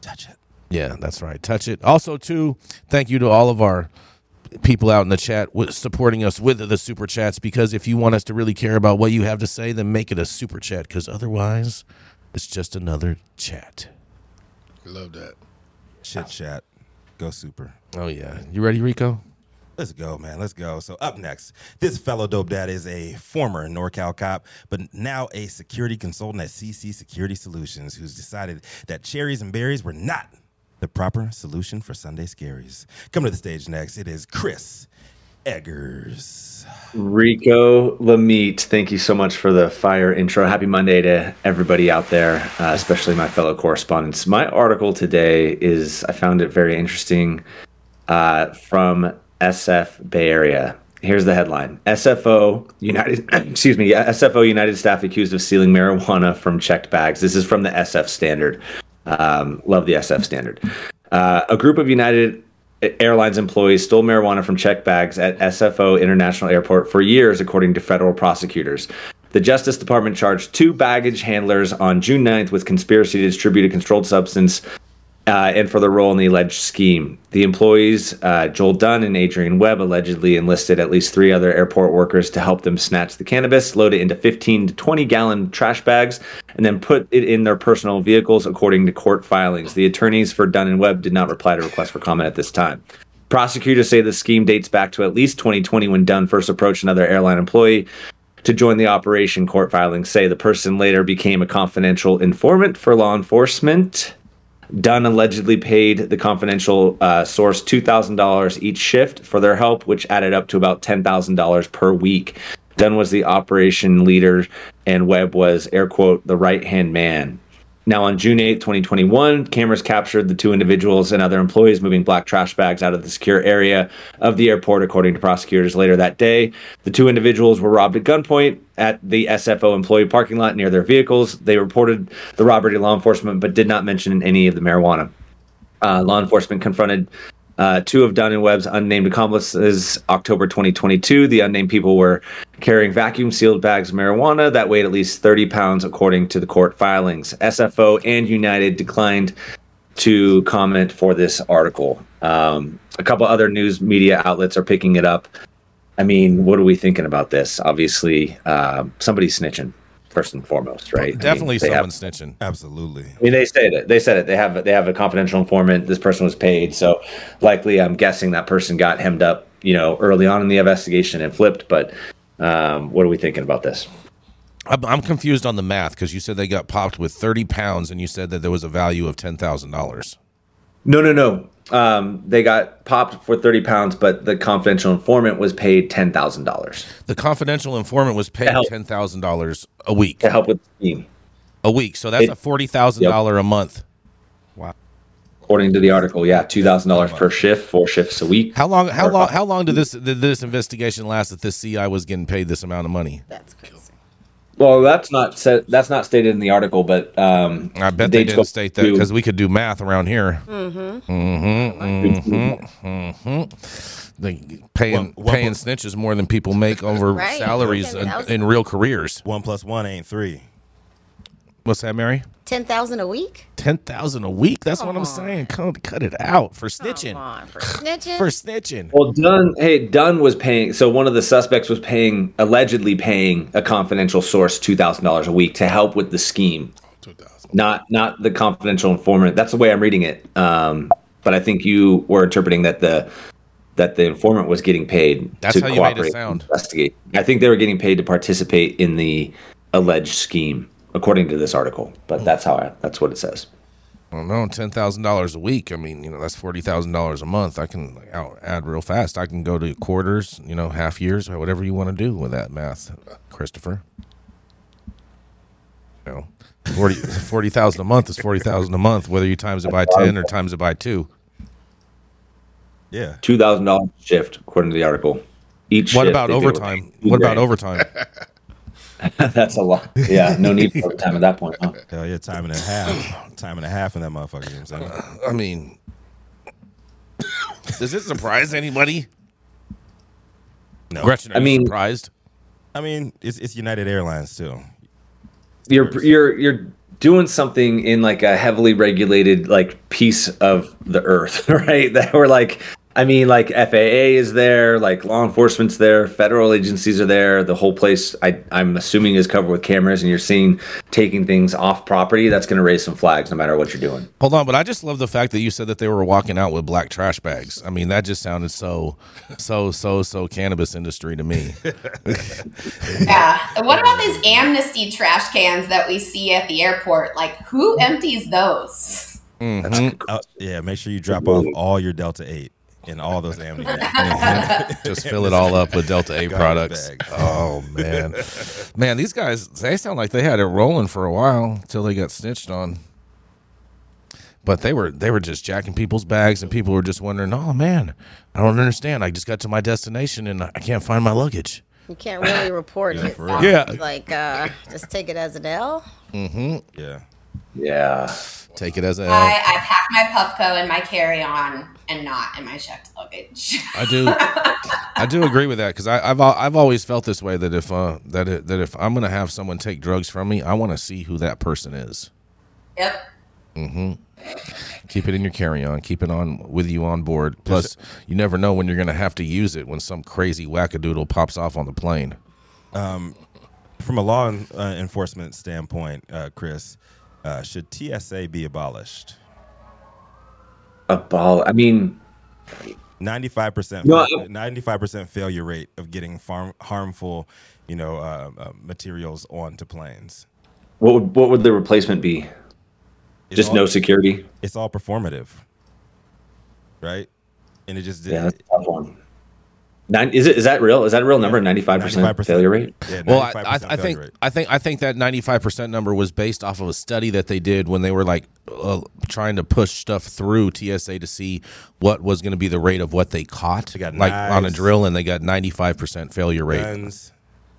Touch it. Yeah, that's right. Touch it. Also, too, thank you to all of our people out in the chat supporting us with the super chats because if you want us to really care about what you have to say, then make it a super chat because otherwise, it's just another chat. Love that. Chit chat. Go super. Oh yeah, you ready, Rico? Let's go, man. Let's go. So up next, this fellow dope dad is a former NorCal cop, but now a security consultant at CC Security Solutions, who's decided that cherries and berries were not the proper solution for Sunday scaries. Coming to the stage next, it is Chris Eggers. Rico Lamitte, thank you so much for the fire intro. Happy Monday to everybody out there, uh, especially my fellow correspondents. My article today is, I found it very interesting uh, from SF Bay Area. Here's the headline SFO United, excuse me, SFO United staff accused of stealing marijuana from checked bags. This is from the SF Standard. Um, love the SF Standard. Uh, a group of United Airlines employees stole marijuana from check bags at SFO International Airport for years, according to federal prosecutors. The Justice Department charged two baggage handlers on June 9th with conspiracy to distribute a controlled substance uh, and for their role in the alleged scheme. The employees, uh, Joel Dunn and Adrian Webb, allegedly enlisted at least three other airport workers to help them snatch the cannabis, load it into 15 to 20 gallon trash bags, and then put it in their personal vehicles, according to court filings. The attorneys for Dunn and Webb did not reply to requests for comment at this time. Prosecutors say the scheme dates back to at least 2020 when Dunn first approached another airline employee to join the operation. Court filings say the person later became a confidential informant for law enforcement. Dunn allegedly paid the confidential uh, source $2,000 each shift for their help, which added up to about $10,000 per week. Dunn was the operation leader, and Webb was, air quote, the right hand man. Now, on June 8, 2021, cameras captured the two individuals and other employees moving black trash bags out of the secure area of the airport, according to prosecutors later that day. The two individuals were robbed at gunpoint at the SFO employee parking lot near their vehicles. They reported the robbery to law enforcement, but did not mention any of the marijuana. Uh, law enforcement confronted uh, two of Dunn and Webb's unnamed accomplices, October 2022. The unnamed people were carrying vacuum sealed bags of marijuana that weighed at least 30 pounds, according to the court filings. SFO and United declined to comment for this article. Um, a couple other news media outlets are picking it up. I mean, what are we thinking about this? Obviously, uh, somebody's snitching first and foremost, right? Definitely I mean, someone snitching. Absolutely. I mean, they said it. They said it. They have they have a confidential informant. This person was paid, so likely, I'm guessing that person got hemmed up, you know, early on in the investigation and flipped. But um, what are we thinking about this? I'm, I'm confused on the math because you said they got popped with 30 pounds and you said that there was a value of $10,000. No, no, no. Um, they got popped for 30 pounds, but the confidential informant was paid $10,000 The confidential informant was paid $10,000 a week. to help with the scheme, A week. So that's It- a $40,000 a month. Wow. According to the article. Yeah, $2,000 per shift, four shifts a week. How long how long how long did this did this investigation last that this CI was getting paid this amount of money? That's crazy. Well, that's not said. That's not stated in the article, but um, I bet they, just didn't state that because we could do math around here. Mm-hmm. Mm-hmm. Mm-hmm. mm-hmm. They paying One- one paying plus- snitches more than people make over Right. salaries Okay, in, that was- in real careers. One plus one ain't three. What's that, Mary? Ten thousand a week? Ten thousand a week. That's what I'm Come saying. Cut, cut it out for snitching. Come on, for snitching. For snitching. Well, Dunn, hey, Dunn was paying. So one of the suspects was paying, allegedly paying a confidential source two thousand dollars a week to help with the scheme. Not, not the confidential informant. That's the way I'm reading it. Um, but I think you were interpreting that the that the informant was getting paid That's to how you made it cooperate, sound. investigate. I think they were getting paid to participate in the alleged scheme, according to this article. But hmm. that's how I, that's what it says. Well, no, ten thousand dollars a week. I mean, you know, that's forty thousand dollars a month. I can out, add real fast. I can go to quarters, you know, half years, whatever you want to do with that math, Christopher. You know, 40 40,000 a month is forty thousand a month, whether you times it by ten or times it by two. Yeah. Two thousand dollars shift, according to the article. Each. What shift about they do it. overtime? What about overtime? That's a lot. Yeah, no need for time at that point. Huh? Hell yeah, time and a half. time and a half in that motherfucker. You know what I'm saying? I mean, does it surprise anybody? No. Gretchen, are I you mean- surprised? I mean, it's, it's United Airlines too. You're you're you're doing something in like a heavily regulated like piece of the earth, right? That we're like, I mean, like FAA is there, like law enforcement's there, federal agencies are there. The whole place, I I'm assuming, is covered with cameras, and you're seeing taking things off property. That's going to raise some flags, no matter what you're doing. Hold on, but I just love the fact that you said that they were walking out with black trash bags. I mean, that just sounded so, so, so, so cannabis industry to me. Yeah. What about these amnesty trash cans that we see at the airport? Like, who empties those? Mhm. Uh, yeah, make sure you drop off all your Delta Eight and all those Amity bags. Just fill it all up with Delta A products. bags. Oh, man. Man, these guys, they sound like they had it rolling for a while until they got snitched on. But they were they were just jacking people's bags and people were just wondering, "Oh man, I don't understand. I just got to my destination and I can't find my luggage." You can't really report it. Yeah. Like uh, just take it as an L. Mm-hmm. Yeah. Yeah, Take it as a I, I pack my Puffco in my carry-on and not in my checked luggage. I do, I do agree with that because I've I've always felt this way that if uh that it, that if I'm gonna have someone take drugs from me, I want to see who that person is. yep. Mm-hmm. Keep it in your carry on. Keep it on with you on board. Plus, you never know when you're gonna have to use it when some crazy wackadoodle pops off on the plane. From a law en- uh, enforcement standpoint, uh, Chris, uh, should TSA be abolished? a ball. I mean, Ninety-five percent, ninety-five percent failure rate of getting farm, harmful, you know, uh, uh, materials onto planes. what would what would the replacement be? it's Just all- no security. It's all performative, right? And it just Yeah, that's a tough one. Nine, is it? Is that real? Is that a real number? Ninety five percent failure rate. Yeah, Well, I, I, I think rate. I think I think that ninety five percent number was based off of a study that they did when they were like uh, trying to push stuff through TSA to see what was going to be the rate of what they caught, They got like on a drill, and they got ninety five percent failure rate. guns.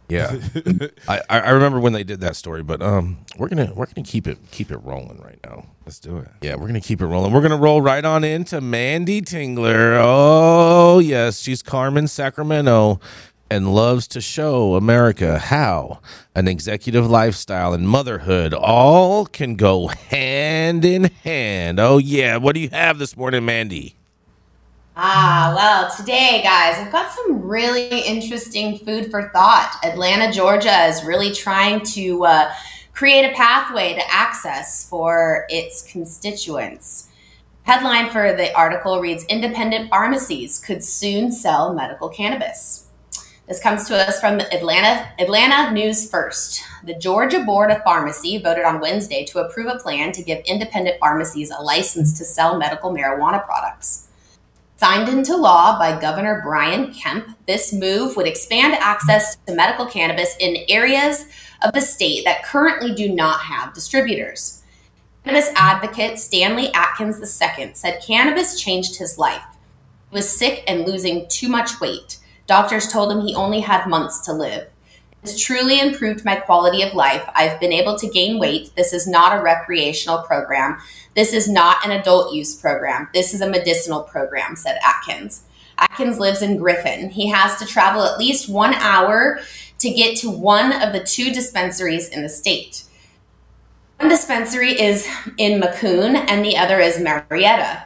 Yeah, I, I I remember when they did that story, but um, we're gonna we're gonna keep it keep it rolling right now. Let's do it. Yeah, we're gonna keep it rolling. We're gonna roll right on into Manndie Tingler. Oh yes, she's Carmen Sacramento and loves to show America how an executive lifestyle and motherhood all can go hand in hand. Oh yeah, what do you have this morning, Manndie? Ah, well, today, guys, I've got some really interesting food for thought. Atlanta, Georgia is really trying to uh, create a pathway to access for its constituents. Headline for the article reads Independent pharmacies could soon sell medical cannabis. This comes to us from Atlanta Atlanta News First. The Georgia Board of Pharmacy voted on Wednesday to approve a plan to give independent pharmacies a license to sell medical marijuana products. Signed into law by Governor Brian Kemp, this move would expand access to medical cannabis in areas of the state that currently do not have distributors. Cannabis advocate Stanley Atkins II said cannabis changed his life. He was sick and losing too much weight. Doctors told him he only had months to live. It's truly improved my quality of life. I've been able to gain weight. This is not a recreational program. This is not an adult use program. This is a medicinal program, said Atkins. Atkins lives in Griffin. He has to travel at least one hour to get to one of the two dispensaries in the state. One dispensary is in Macon and the other is Marietta.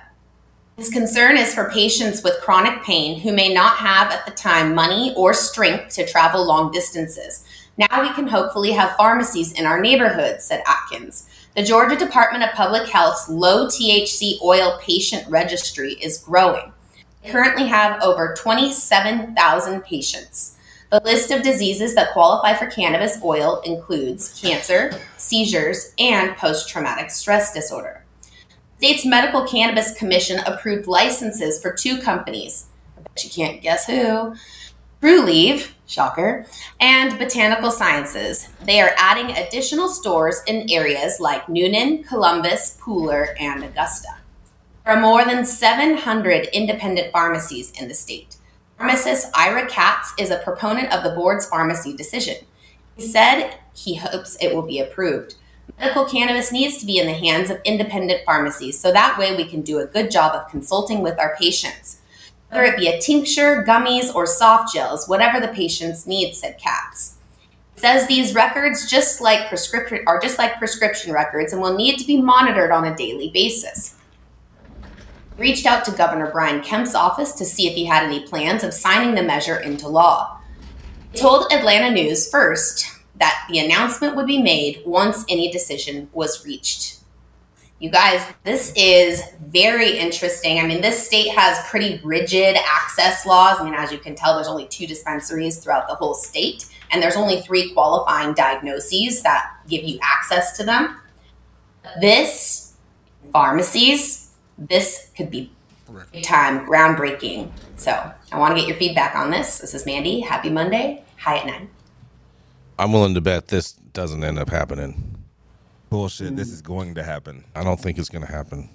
His concern is for patients with chronic pain who may not have at the time money or strength to travel long distances. Now we can hopefully have pharmacies in our neighborhoods, said Atkins. The Georgia Department of Public Health's low THC oil patient registry is growing. They currently have over 27,000 patients. The list of diseases that qualify for cannabis oil includes cancer, seizures, and post traumatic stress disorder. State's Medical Cannabis Commission approved licenses for two companies. I bet you can't guess who. Trulieve, shocker, and Botanical Sciences. They are adding additional stores in areas like Newnan, Columbus, Pooler, and Augusta. There are more than 700 independent pharmacies in the state. Pharmacist Ira Katz is a proponent of the board's pharmacy decision. He said he hopes it will be approved. Medical cannabis needs to be in the hands of independent pharmacies so that way we can do a good job of consulting with our patients. Whether it be a tincture, gummies, or soft gels, whatever the patients need, said Katz. It says these records just like prescription are just like prescription records and will need to be monitored on a daily basis. Reached out to Governor Brian Kemp's office to see if he had any plans of signing the measure into law. He told Atlanta News first that the announcement would be made once any decision was reached. You guys, this is very interesting. I mean, this state has pretty rigid access laws. I mean, as you can tell, there's only two dispensaries throughout the whole state, and there's only three qualifying diagnoses that give you access to them. This, pharmacies, this could be big time, groundbreaking. So I want to get your feedback on this. This is Manndie. Happy Monday. Hi at nine. I'm willing to bet this doesn't end up happening. Bullshit. This is going to happen. I don't think it's going to happen.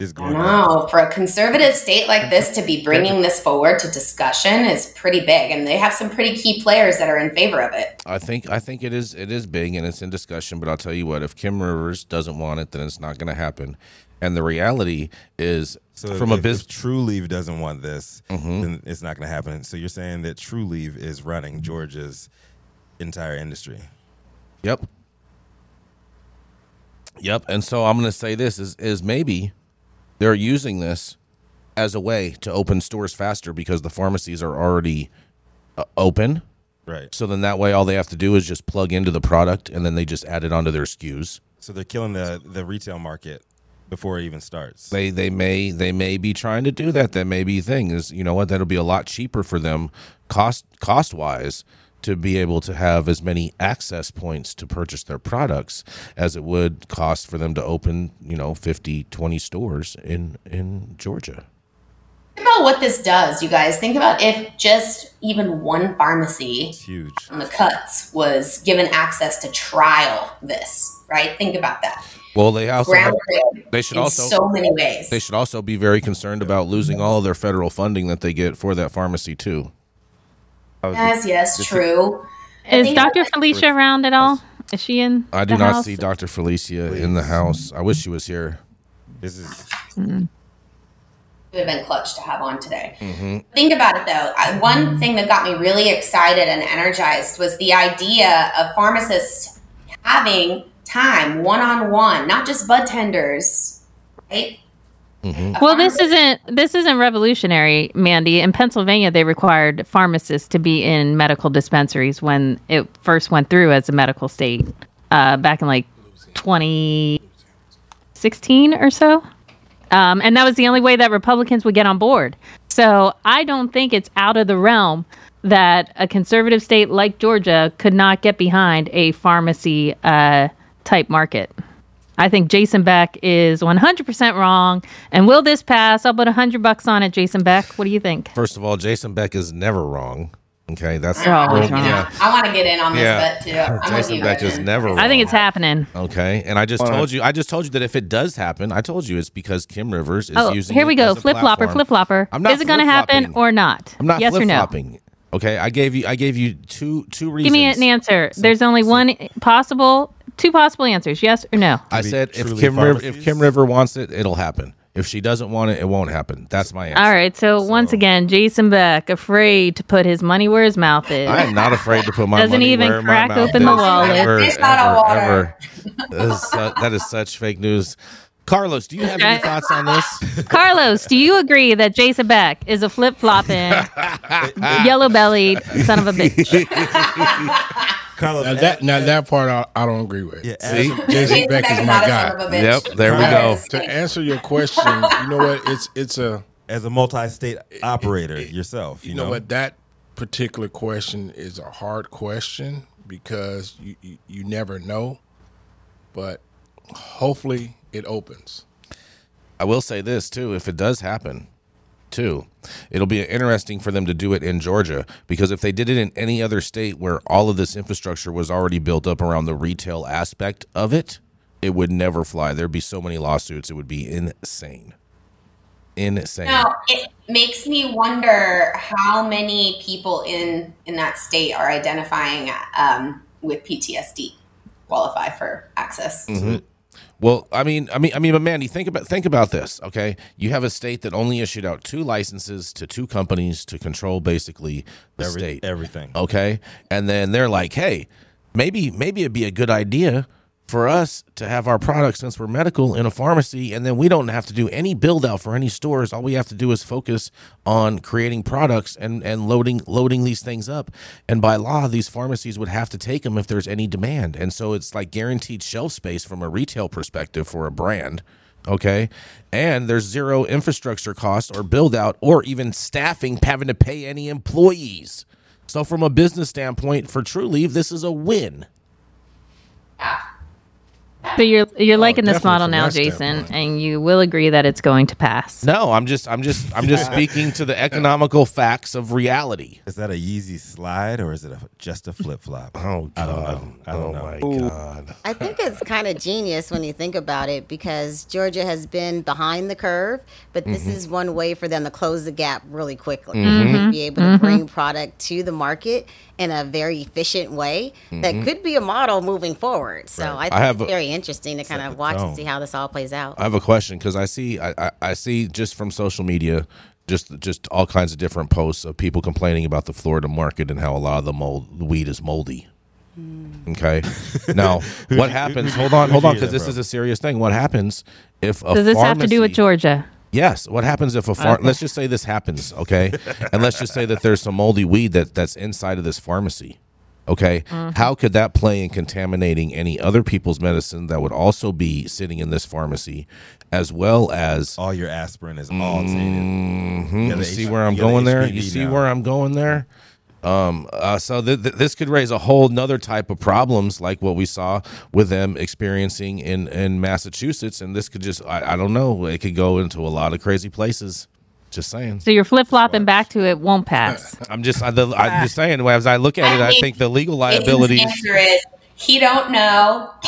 It's I going to happen. For a conservative state like this to be bringing this forward to discussion is pretty big, and they have some pretty key players that are in favor of it. I think I think it is it is big and it's in discussion. But I'll tell you what, if Kim Rivers doesn't want it, then it's not going to happen. And the reality is, So from if, a business, if Trulieve doesn't want this, Mhm. then it's not going to happen. So you're saying that Trulieve is running Georgia's entire industry. Yep. Yep. And so I'm going to say this is is maybe they're using this as a way to open stores faster because the pharmacies are already uh, open. Right. So then that way all they have to do is just plug into the product and then they just add it onto their SKUs. So they're killing the the retail market before it even starts. They they may they may be trying to do that. That may be thing is you know what that'll be a lot cheaper for them cost cost wise to be able to have as many access points to purchase their products as it would cost for them to open, you know, 50, 20 stores in in Georgia. Think about what this does, you guys. Think about if just even one pharmacy It's huge. on the cuts was given access to trial this, right? Think about that. Well, they also have- they should in also so many ways. they should also be very concerned about losing all of their federal funding that they get for that pharmacy too. Yes, yes, true. Is Dr. Felicia around at all? Is she in? I do the not house? see Dr. Felicia in the house. I wish she was here. This is would have been clutch to have on today. Mm-hmm. Think about it though. I, one thing that got me really excited and energized was the idea of pharmacists having time one on one, not just bud tenders, right? Well, this isn't this isn't revolutionary, Manndie. In Pennsylvania, they required pharmacists to be in medical dispensaries when it first went through as a medical state uh, back in like 2016 or so. Um, and that was the only way that Republicans would get on board. So I don't think it's out of the realm that a conservative state like Georgia could not get behind a pharmacy uh, type market. I think Jason Beck is 100% wrong. And will this pass? I'll put 100 bucks on it, Jason Beck. What do you think? First of all, Jason Beck is never wrong. Okay, that's oh, They're always well, wrong. yeah. I want to get in on this Yeah. bet too. I'm with Jason you, Beck Evan. is never wrong. I think it's happening. Okay, and I just told you, I just told you that if it does happen, I told you it's because Kim Rivers is Oh, using. here we it go. as a Flip flopper, platform. flip flopper. I'm not Is it going to happen flip-flopping. or not? I'm not yes or flip no? flopping. Okay, I gave you, I gave you two two reasons. Give me an answer. There's only one possible, two possible answers. Yes or no? I said if Kim River, if? Kim River wants it, it'll happen. If she doesn't want it, it won't happen. That's my answer. All right. So, once again, Jason Beck afraid to put his money where his mouth is. I am not afraid to put my money. Doesn't money even where crack my mouth open the is. wallet. Ever, Fish out of ever, water. ever. That is, su- that is such fake news. Carlos, do you have any thoughts on this? Carlos, do you agree that Jason Beck is a flip flopping, yellow bellied son of a bitch? Carlos. Now that now that part I, I don't agree with. yeah, See? as- Jason Beck is my guy. son of a bitch. Yep, there we go. To answer your question, you know what? It's it's a as a multi-state operator yourself, you, you know what that particular question is a hard question because you, you you never know, but hopefully it opens. I will say this too: if it does happen, too, it'll be interesting for them to do it in Georgia because if they did it in any other state where all of this infrastructure was already built up around the retail aspect of it, it would never fly. There'd be so many lawsuits; it would be insane. Insane. Now it makes me wonder how many people in in that state are identifying um, with PTSD qualify for access. Mm-hmm. Well, I mean, I mean, I mean, but Manndie, think about think about this. Okay, you have a state that only issued out two licenses to two companies to control basically the Every- state. everything. Okay, and then they're like, hey, maybe maybe it'd be a good idea for us to have our products since we're medical in a pharmacy, and then we don't have to do any build out for any stores. All we have to do is focus on creating products and and loading loading these things up. And by law, these pharmacies would have to take them if there's any demand. And so it's like guaranteed shelf space from a retail perspective for a brand. Okay. And there's zero infrastructure cost or build out or even staffing having to pay any employees. So from a business standpoint, for Trulieve, this is a win. So you're you're liking this model now, Jason, standpoint. and you will agree that it's going to pass. No, I'm just I'm just I'm just speaking to the economical facts of reality. Is that a Yeezy slide or is it a, just a flip flop? Oh I don't know. I don't oh know. my God. I think it's kind of genius when you think about it because Georgia has been behind the curve, but this Mm-hmm. is one way for them to close the gap really quickly. To be able to bring product to the market in a very efficient way that could be a model moving forward. So I think Mm-hmm. have it's a- very interesting to kind of watch tone. and see how this all plays out. I have a question because I see I, I, I see just from social media just just all kinds of different posts of people complaining about the Florida market and how a lot of the mold the weed is moldy. Okay. Now, what happens? Hold on, hold on, because this from? is a serious thing. What happens if a Does this have to do with Georgia? Yes. What happens if a farm? Let's just say this happens, okay? and let's just say that there's some moldy weed that that's inside of this pharmacy. Okay, how could that play in contaminating any other people's medicine that would also be sitting in this pharmacy, as well as All your aspirin is all tainted. Mhm. You You see H- where I'm you the going there? You see where I'm going there? Um, uh, so th- th- this could raise a whole nother type of problems, like what we saw with them experiencing in in Massachusetts, and this could just I, I don't know, it could go into a lot of crazy places. Just saying. So you're flip flopping back to it won't pass. I'm just I, the, I'm just saying. As I look at it, I think the legal liabilities. answer is he don't know.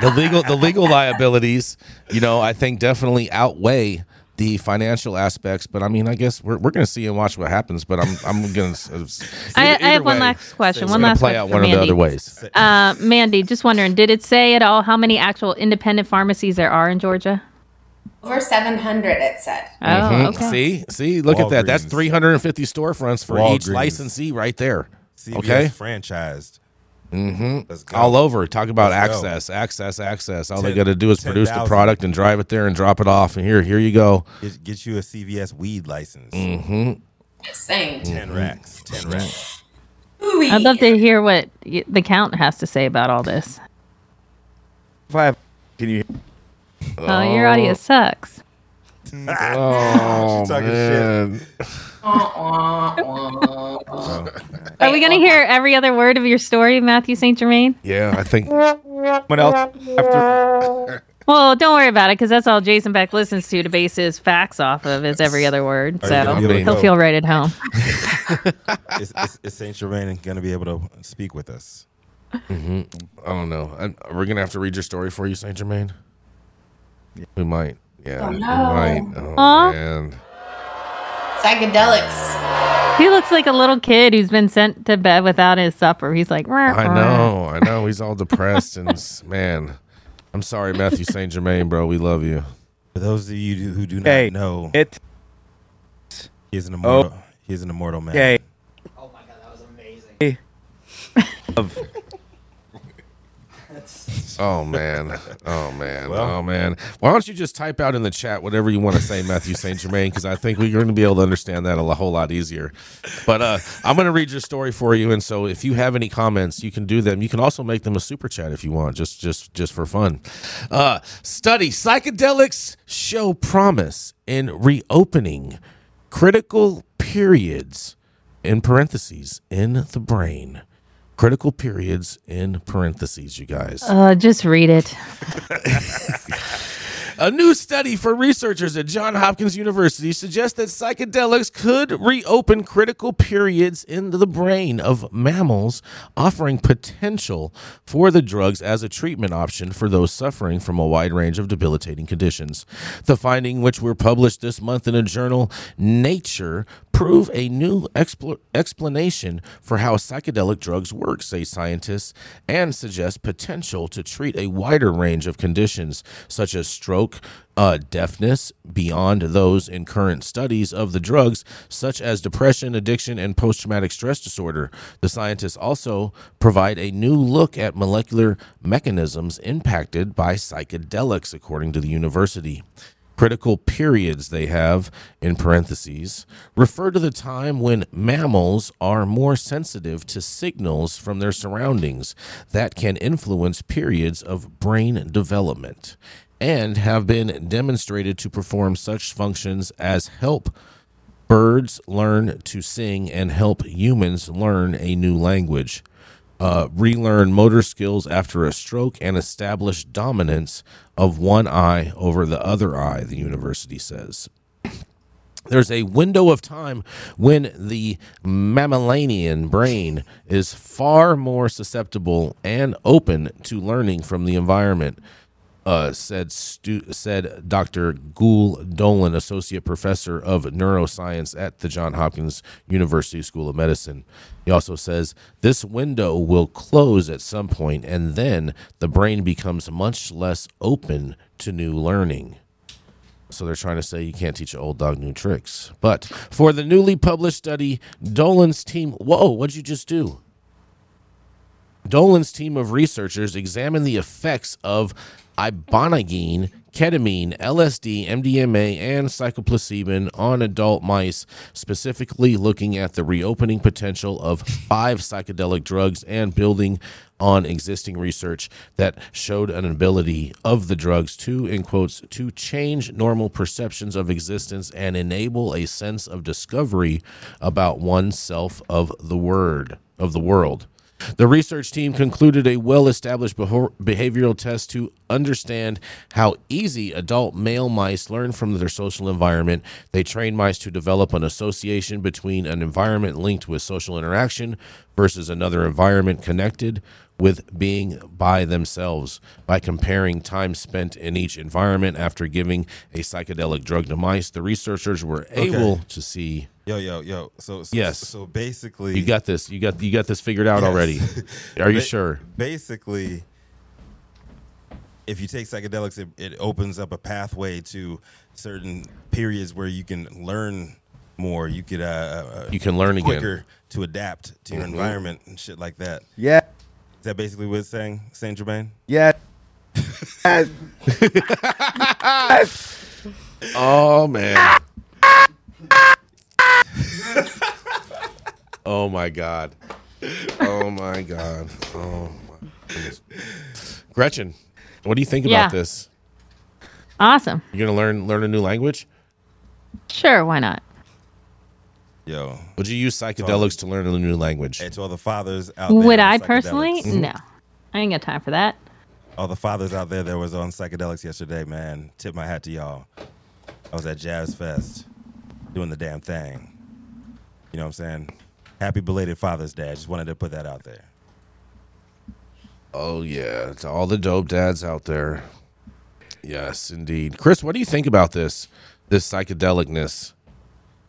the legal the legal liabilities, you know, I think definitely outweigh the financial aspects. But I mean, I guess we're, we're going to see and watch what happens. But I'm I'm going to. I, I have one last question. One last play out for one of the other ways. Uh, Manndie, just wondering, did it say at all how many actual independent pharmacies there are in Georgia? Over 700, it said. Oh, Mhm. okay. See, see, look at that. That's 350 storefronts for each licensee right there. CVS Okay, franchised. Mm-hmm. Let's go. all over. Talk about Let's go. access, access, access. All they Ten- got to do is produce the product and drive it there and drop it off. And here, here you go. Get, get you a CVS weed license. Mm-hmm. Just saying. 10 racks. 10 racks. Ooh-wee. I'd love to hear what the count has to say about all this. Five. Can you? Oh, your audio sucks. Oh talking man. Are we going to hear every other word of your story, Mathieu St. Germain? Yeah, I think. What else? After Well, don't worry about it because that's all Jason Beck listens to to base his facts off of is every other word. Are you So gonna be able to he'll go? feel right at home. is, is, is Saint Germain going to be able to speak with us? Mm-hmm. I don't know. I, we're gonna have to read your story for you, Saint Germain. We might. Yeah, Oh, we might. Oh Aw. man. Psychedelics. He looks like a little kid who's been sent to bed without his supper. He's like, I know. I know. He's all depressed and man. I'm sorry, Mathieu Saint Germain, bro. We love you. For those of you who do not Hey, know, it. he is an immortal. Oh. He is an immortal man. Okay. Oh my god, that was amazing. Of Oh man. Oh man. Well- oh man. Why don't you just type out in the chat whatever you want to say, Mathieu Saint Germain? Because I think we're going to be able to understand that a whole lot easier. But uh, I'm going to read your story for you, and so if you have any comments, you can do them. You can also make them a super chat if you want, just just just for fun. Uh, study psychedelics show promise in reopening critical periods in parentheses in the brain. Critical periods in parentheses, you guys. Uh, just read it. A new study for researchers at Johns Hopkins University suggests that psychedelics could reopen critical periods in the brain of mammals, offering potential for the drugs as a treatment option for those suffering from a wide range of debilitating conditions. The finding, which were published this month in a journal, Nature, prove a new expl- explanation for how psychedelic drugs work, say scientists, and suggest potential to treat a wider range of conditions such as stroke, uh, deafness, beyond those in current studies of the drugs, such as depression, addiction, and post traumatic stress disorder. The scientists also provide a new look at molecular mechanisms impacted by psychedelics, according to the university critical periods they have in parentheses refer to the time when mammals are more sensitive to signals from their surroundings that can influence periods of brain development and have been demonstrated to perform such functions as help birds learn to sing and help humans learn a new language uh, relearn motor skills after a stroke and establish dominance of one eye over the other eye, the university says. There's a window of time when the mammalian brain is far more susceptible and open to learning from the environment. Uh, said stu- said Dr. Gül Dölen, associate professor of neuroscience at the Johns Hopkins University School of Medicine. He also says this window will close at some point, and then the brain becomes much less open to new learning. So they're trying to say you can't teach an old dog new tricks. But for the newly published study, Dölen's team. Whoa, what'd you just do? Dölen's team of researchers examined the effects of ibogaine, ketamine, LSD, MDMA, and psilocybin on adult mice, specifically looking at the reopening potential of five psychedelic drugs and building on existing research that showed an ability of the drugs to, in quotes, to change normal perceptions of existence and enable a sense of discovery about oneself of the word of the world. The research team concluded a well established behavioral test to understand how easy adult male mice learn from their social environment. They trained mice to develop an association between an environment linked with social interaction versus another environment connected with being by themselves by comparing time spent in each environment after giving a psychedelic drug to mice. The researchers were able okay. to see Yo, yo, yo. So, so yes. So basically, you got this. You got you got this figured out yes. already. Are you ba- sure? Basically, if you take psychedelics, it, it, opens up a pathway to certain periods where you can learn more. You could uh, uh you can learn quicker again. to adapt to your mm-hmm. environment and shit like that. Yeah. Is that basically what it's saying, Saint Germain? Yeah. oh man. oh my god. Oh my god. Oh my goodness. Gretchen, what do you think Yeah. about this? Awesome. You're gonna learn learn a new language? Sure, why not? Yo. Would you use psychedelics to learn a new language? Hey, to all the fathers out there. Would I personally? Mm-hmm. No. I ain't got time for that. All the fathers out there that was on psychedelics yesterday, man. Tip my hat to y'all. I was at Jazz Fest doing the damn thing. You know what I'm saying? Happy belated Father's Day. I just wanted to put that out there. Oh yeah, to all the dope dads out there. Yes, indeed. Chris, what do you think about this? This psychedelicness?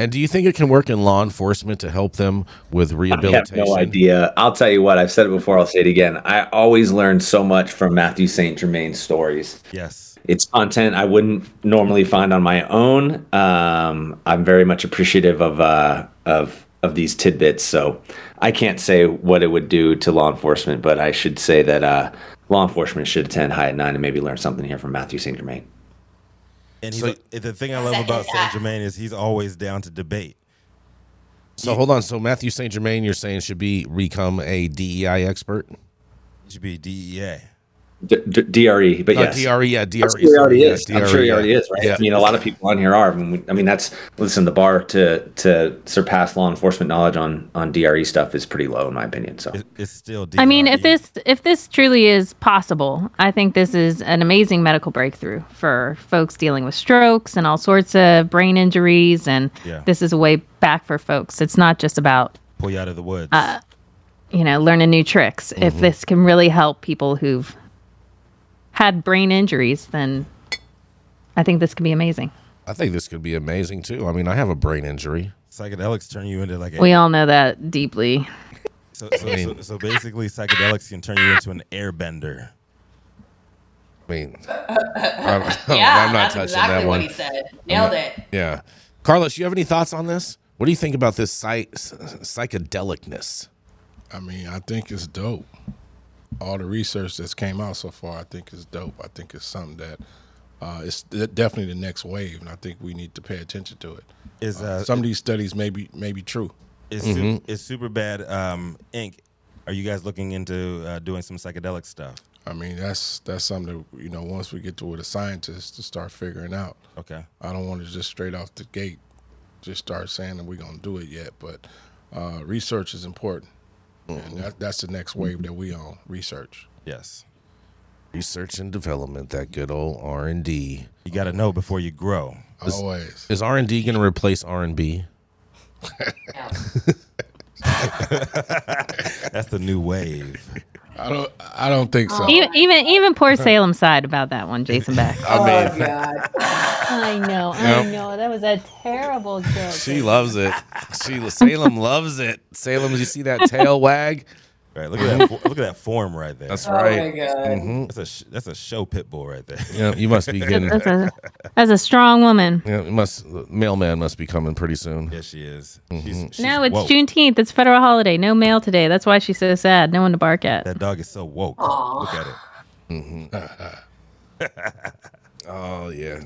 And do you think it can work in law enforcement to help them with rehabilitation? I have no idea. I'll tell you what, I've said it before, I'll say it again. I always learn so much from Mathieu St. Germain's stories. Yes. It's content I wouldn't normally find on my own. Um, I'm very much appreciative of uh, of of these tidbits. So I can't say what it would do to law enforcement, but I should say that uh, law enforcement should attend High at Nine and maybe learn something here from Mathieu St. Germain. And he's, so, the thing I love about Saint Germain is he's always down to debate. So hold on. So Mathieu St. Germain, you're saying should be become a DEI expert? He should be DEA. D- D- DRE, but oh, yes, DRE, yeah, DRE. I'm sure he already is. Yeah, I'm sure he DRE, already yeah. is, right? Yeah. I mean, a lot of people on here are. I mean, we- I mean, that's listen. The bar to to surpass law enforcement knowledge on on DRE stuff is pretty low, in my opinion. So it's still. I mean, if this if this truly is possible, I think this is an amazing medical breakthrough for folks dealing with strokes and all sorts of brain injuries, and Yeah. this is a way back for folks. It's not just about pull you out of the woods. uh, you know learning new tricks. If Mm-hmm. this can really help people who've had brain injuries, then I think this could be amazing. I think this could be amazing too. I mean, I have a brain injury. Psychedelics turn you into like a, We all know that deeply. So, so, so, so basically, psychedelics can turn you into an airbender. I mean, I'm, yeah, I'm not that's touching exactly that what he said. Nailed it. Yeah, Carlos, you have any thoughts on this? What do you think about this psych- psychedelicness? I mean, I think it's dope. All the research that's came out so far, I think is dope. I think it's something that uh, it's definitely the next wave, and I think we need to pay attention to it. Is, uh, some of these studies may be may be true. Is Mm-hmm. su- super bad um, Inc. Are you guys looking into uh, doing some psychedelic stuff? I mean, that's that's something that you know. Once we get to with the scientists to start figuring out. Okay. I don't want to just straight off the gate just start saying that we're gonna do it yet, but uh, research is important, and mm-hmm. that, that's the next wave that we on research. Yes. Research and development, that good old R and D. You got to know before you grow. Always. Is R and D going to replace R and B? That's the new wave. I don't. I don't think so. Even even even poor Salem sighed about that one, Jason Beck. I mean, oh, I know, I know. That was a terrible joke. she loves it. She Salem loves it. Salem, you see that tail wag? Right. Look at that. look at that form right there. That's right. Mm-hmm. That's a sh- that's a show pit bull right there. Yeah, you must be getting. That's a, that's a strong woman. Yeah, it must mailman must be coming pretty soon. Yes, she is. Mm-hmm. She's, she's no, it's woke. Juneteenth. It's federal holiday. No mail today. That's why she's so sad. No one to bark at. That dog is so woke. Look at it. Oh yeah,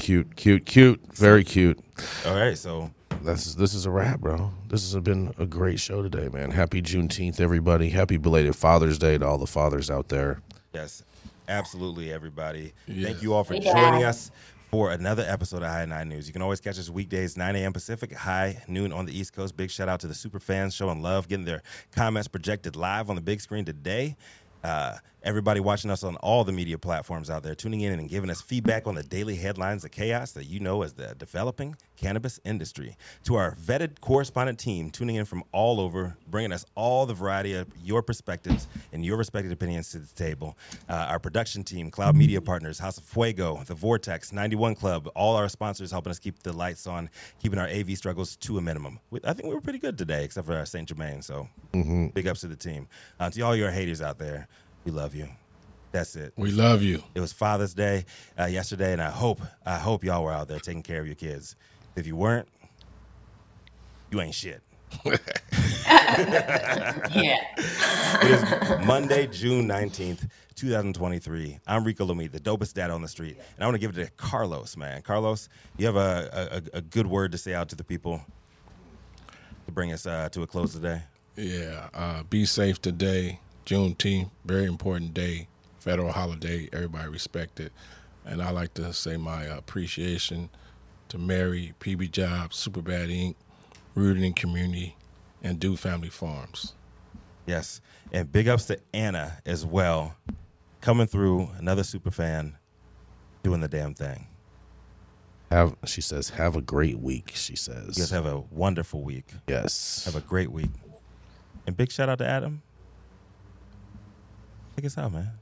cute, cute, cute, very cute. All right, so that's this is a wrap, bro. This has been a great show today, man. Happy Juneteenth, everybody. Happy belated Father's Day to all the fathers out there. Yes, absolutely, everybody. Yeah. Thank you all for Yeah. joining us for another episode of High Nine News. You can always catch us weekdays, 9 a.m. Pacific, high noon on the East Coast. Big shout out to the super fans showing love, getting their comments projected live on the big screen today. Uh, everybody watching us on all the media platforms out there, tuning in and giving us feedback on the daily headlines of chaos that you know as the developing cannabis industry. To our vetted correspondent team, tuning in from all over, bringing us all the variety of your perspectives and your respected opinions to the table. Uh, our production team, Cloud Media Partners, House of Fuego, The Vortex, 91 Club, all our sponsors helping us keep the lights on, keeping our AV struggles to a minimum. I think we were pretty good today, except for our St. Germain. So big ups to the team. Uh, to all your haters out there, we love you. That's it. We love you. It was Father's Day uh, yesterday, and I hope I hope y'all were out there taking care of your kids. If you weren't, you ain't shit. Yeah. It is Monday, June 19th, 2023. I'm Rico Lamitte, the dopest dad on the street. And I want to give it to Carlos, man. Carlos, you have a, a, a good word to say out to the people to bring us uh, to a close today? Yeah. Uh, be safe today. Juneteenth, very important day, federal holiday. Everybody respect it. And I like to say my appreciation to Mary, PV Jobs, Superbad Inc., Rooted in Community, and Do Family Farms. Yes. And big ups to Anna as well, coming through, another super fan, doing the damn thing. Have she says, have a great week. She says, You guys have a wonderful week. yes. Have a great week. And big shout out to Adam. Take us out, man.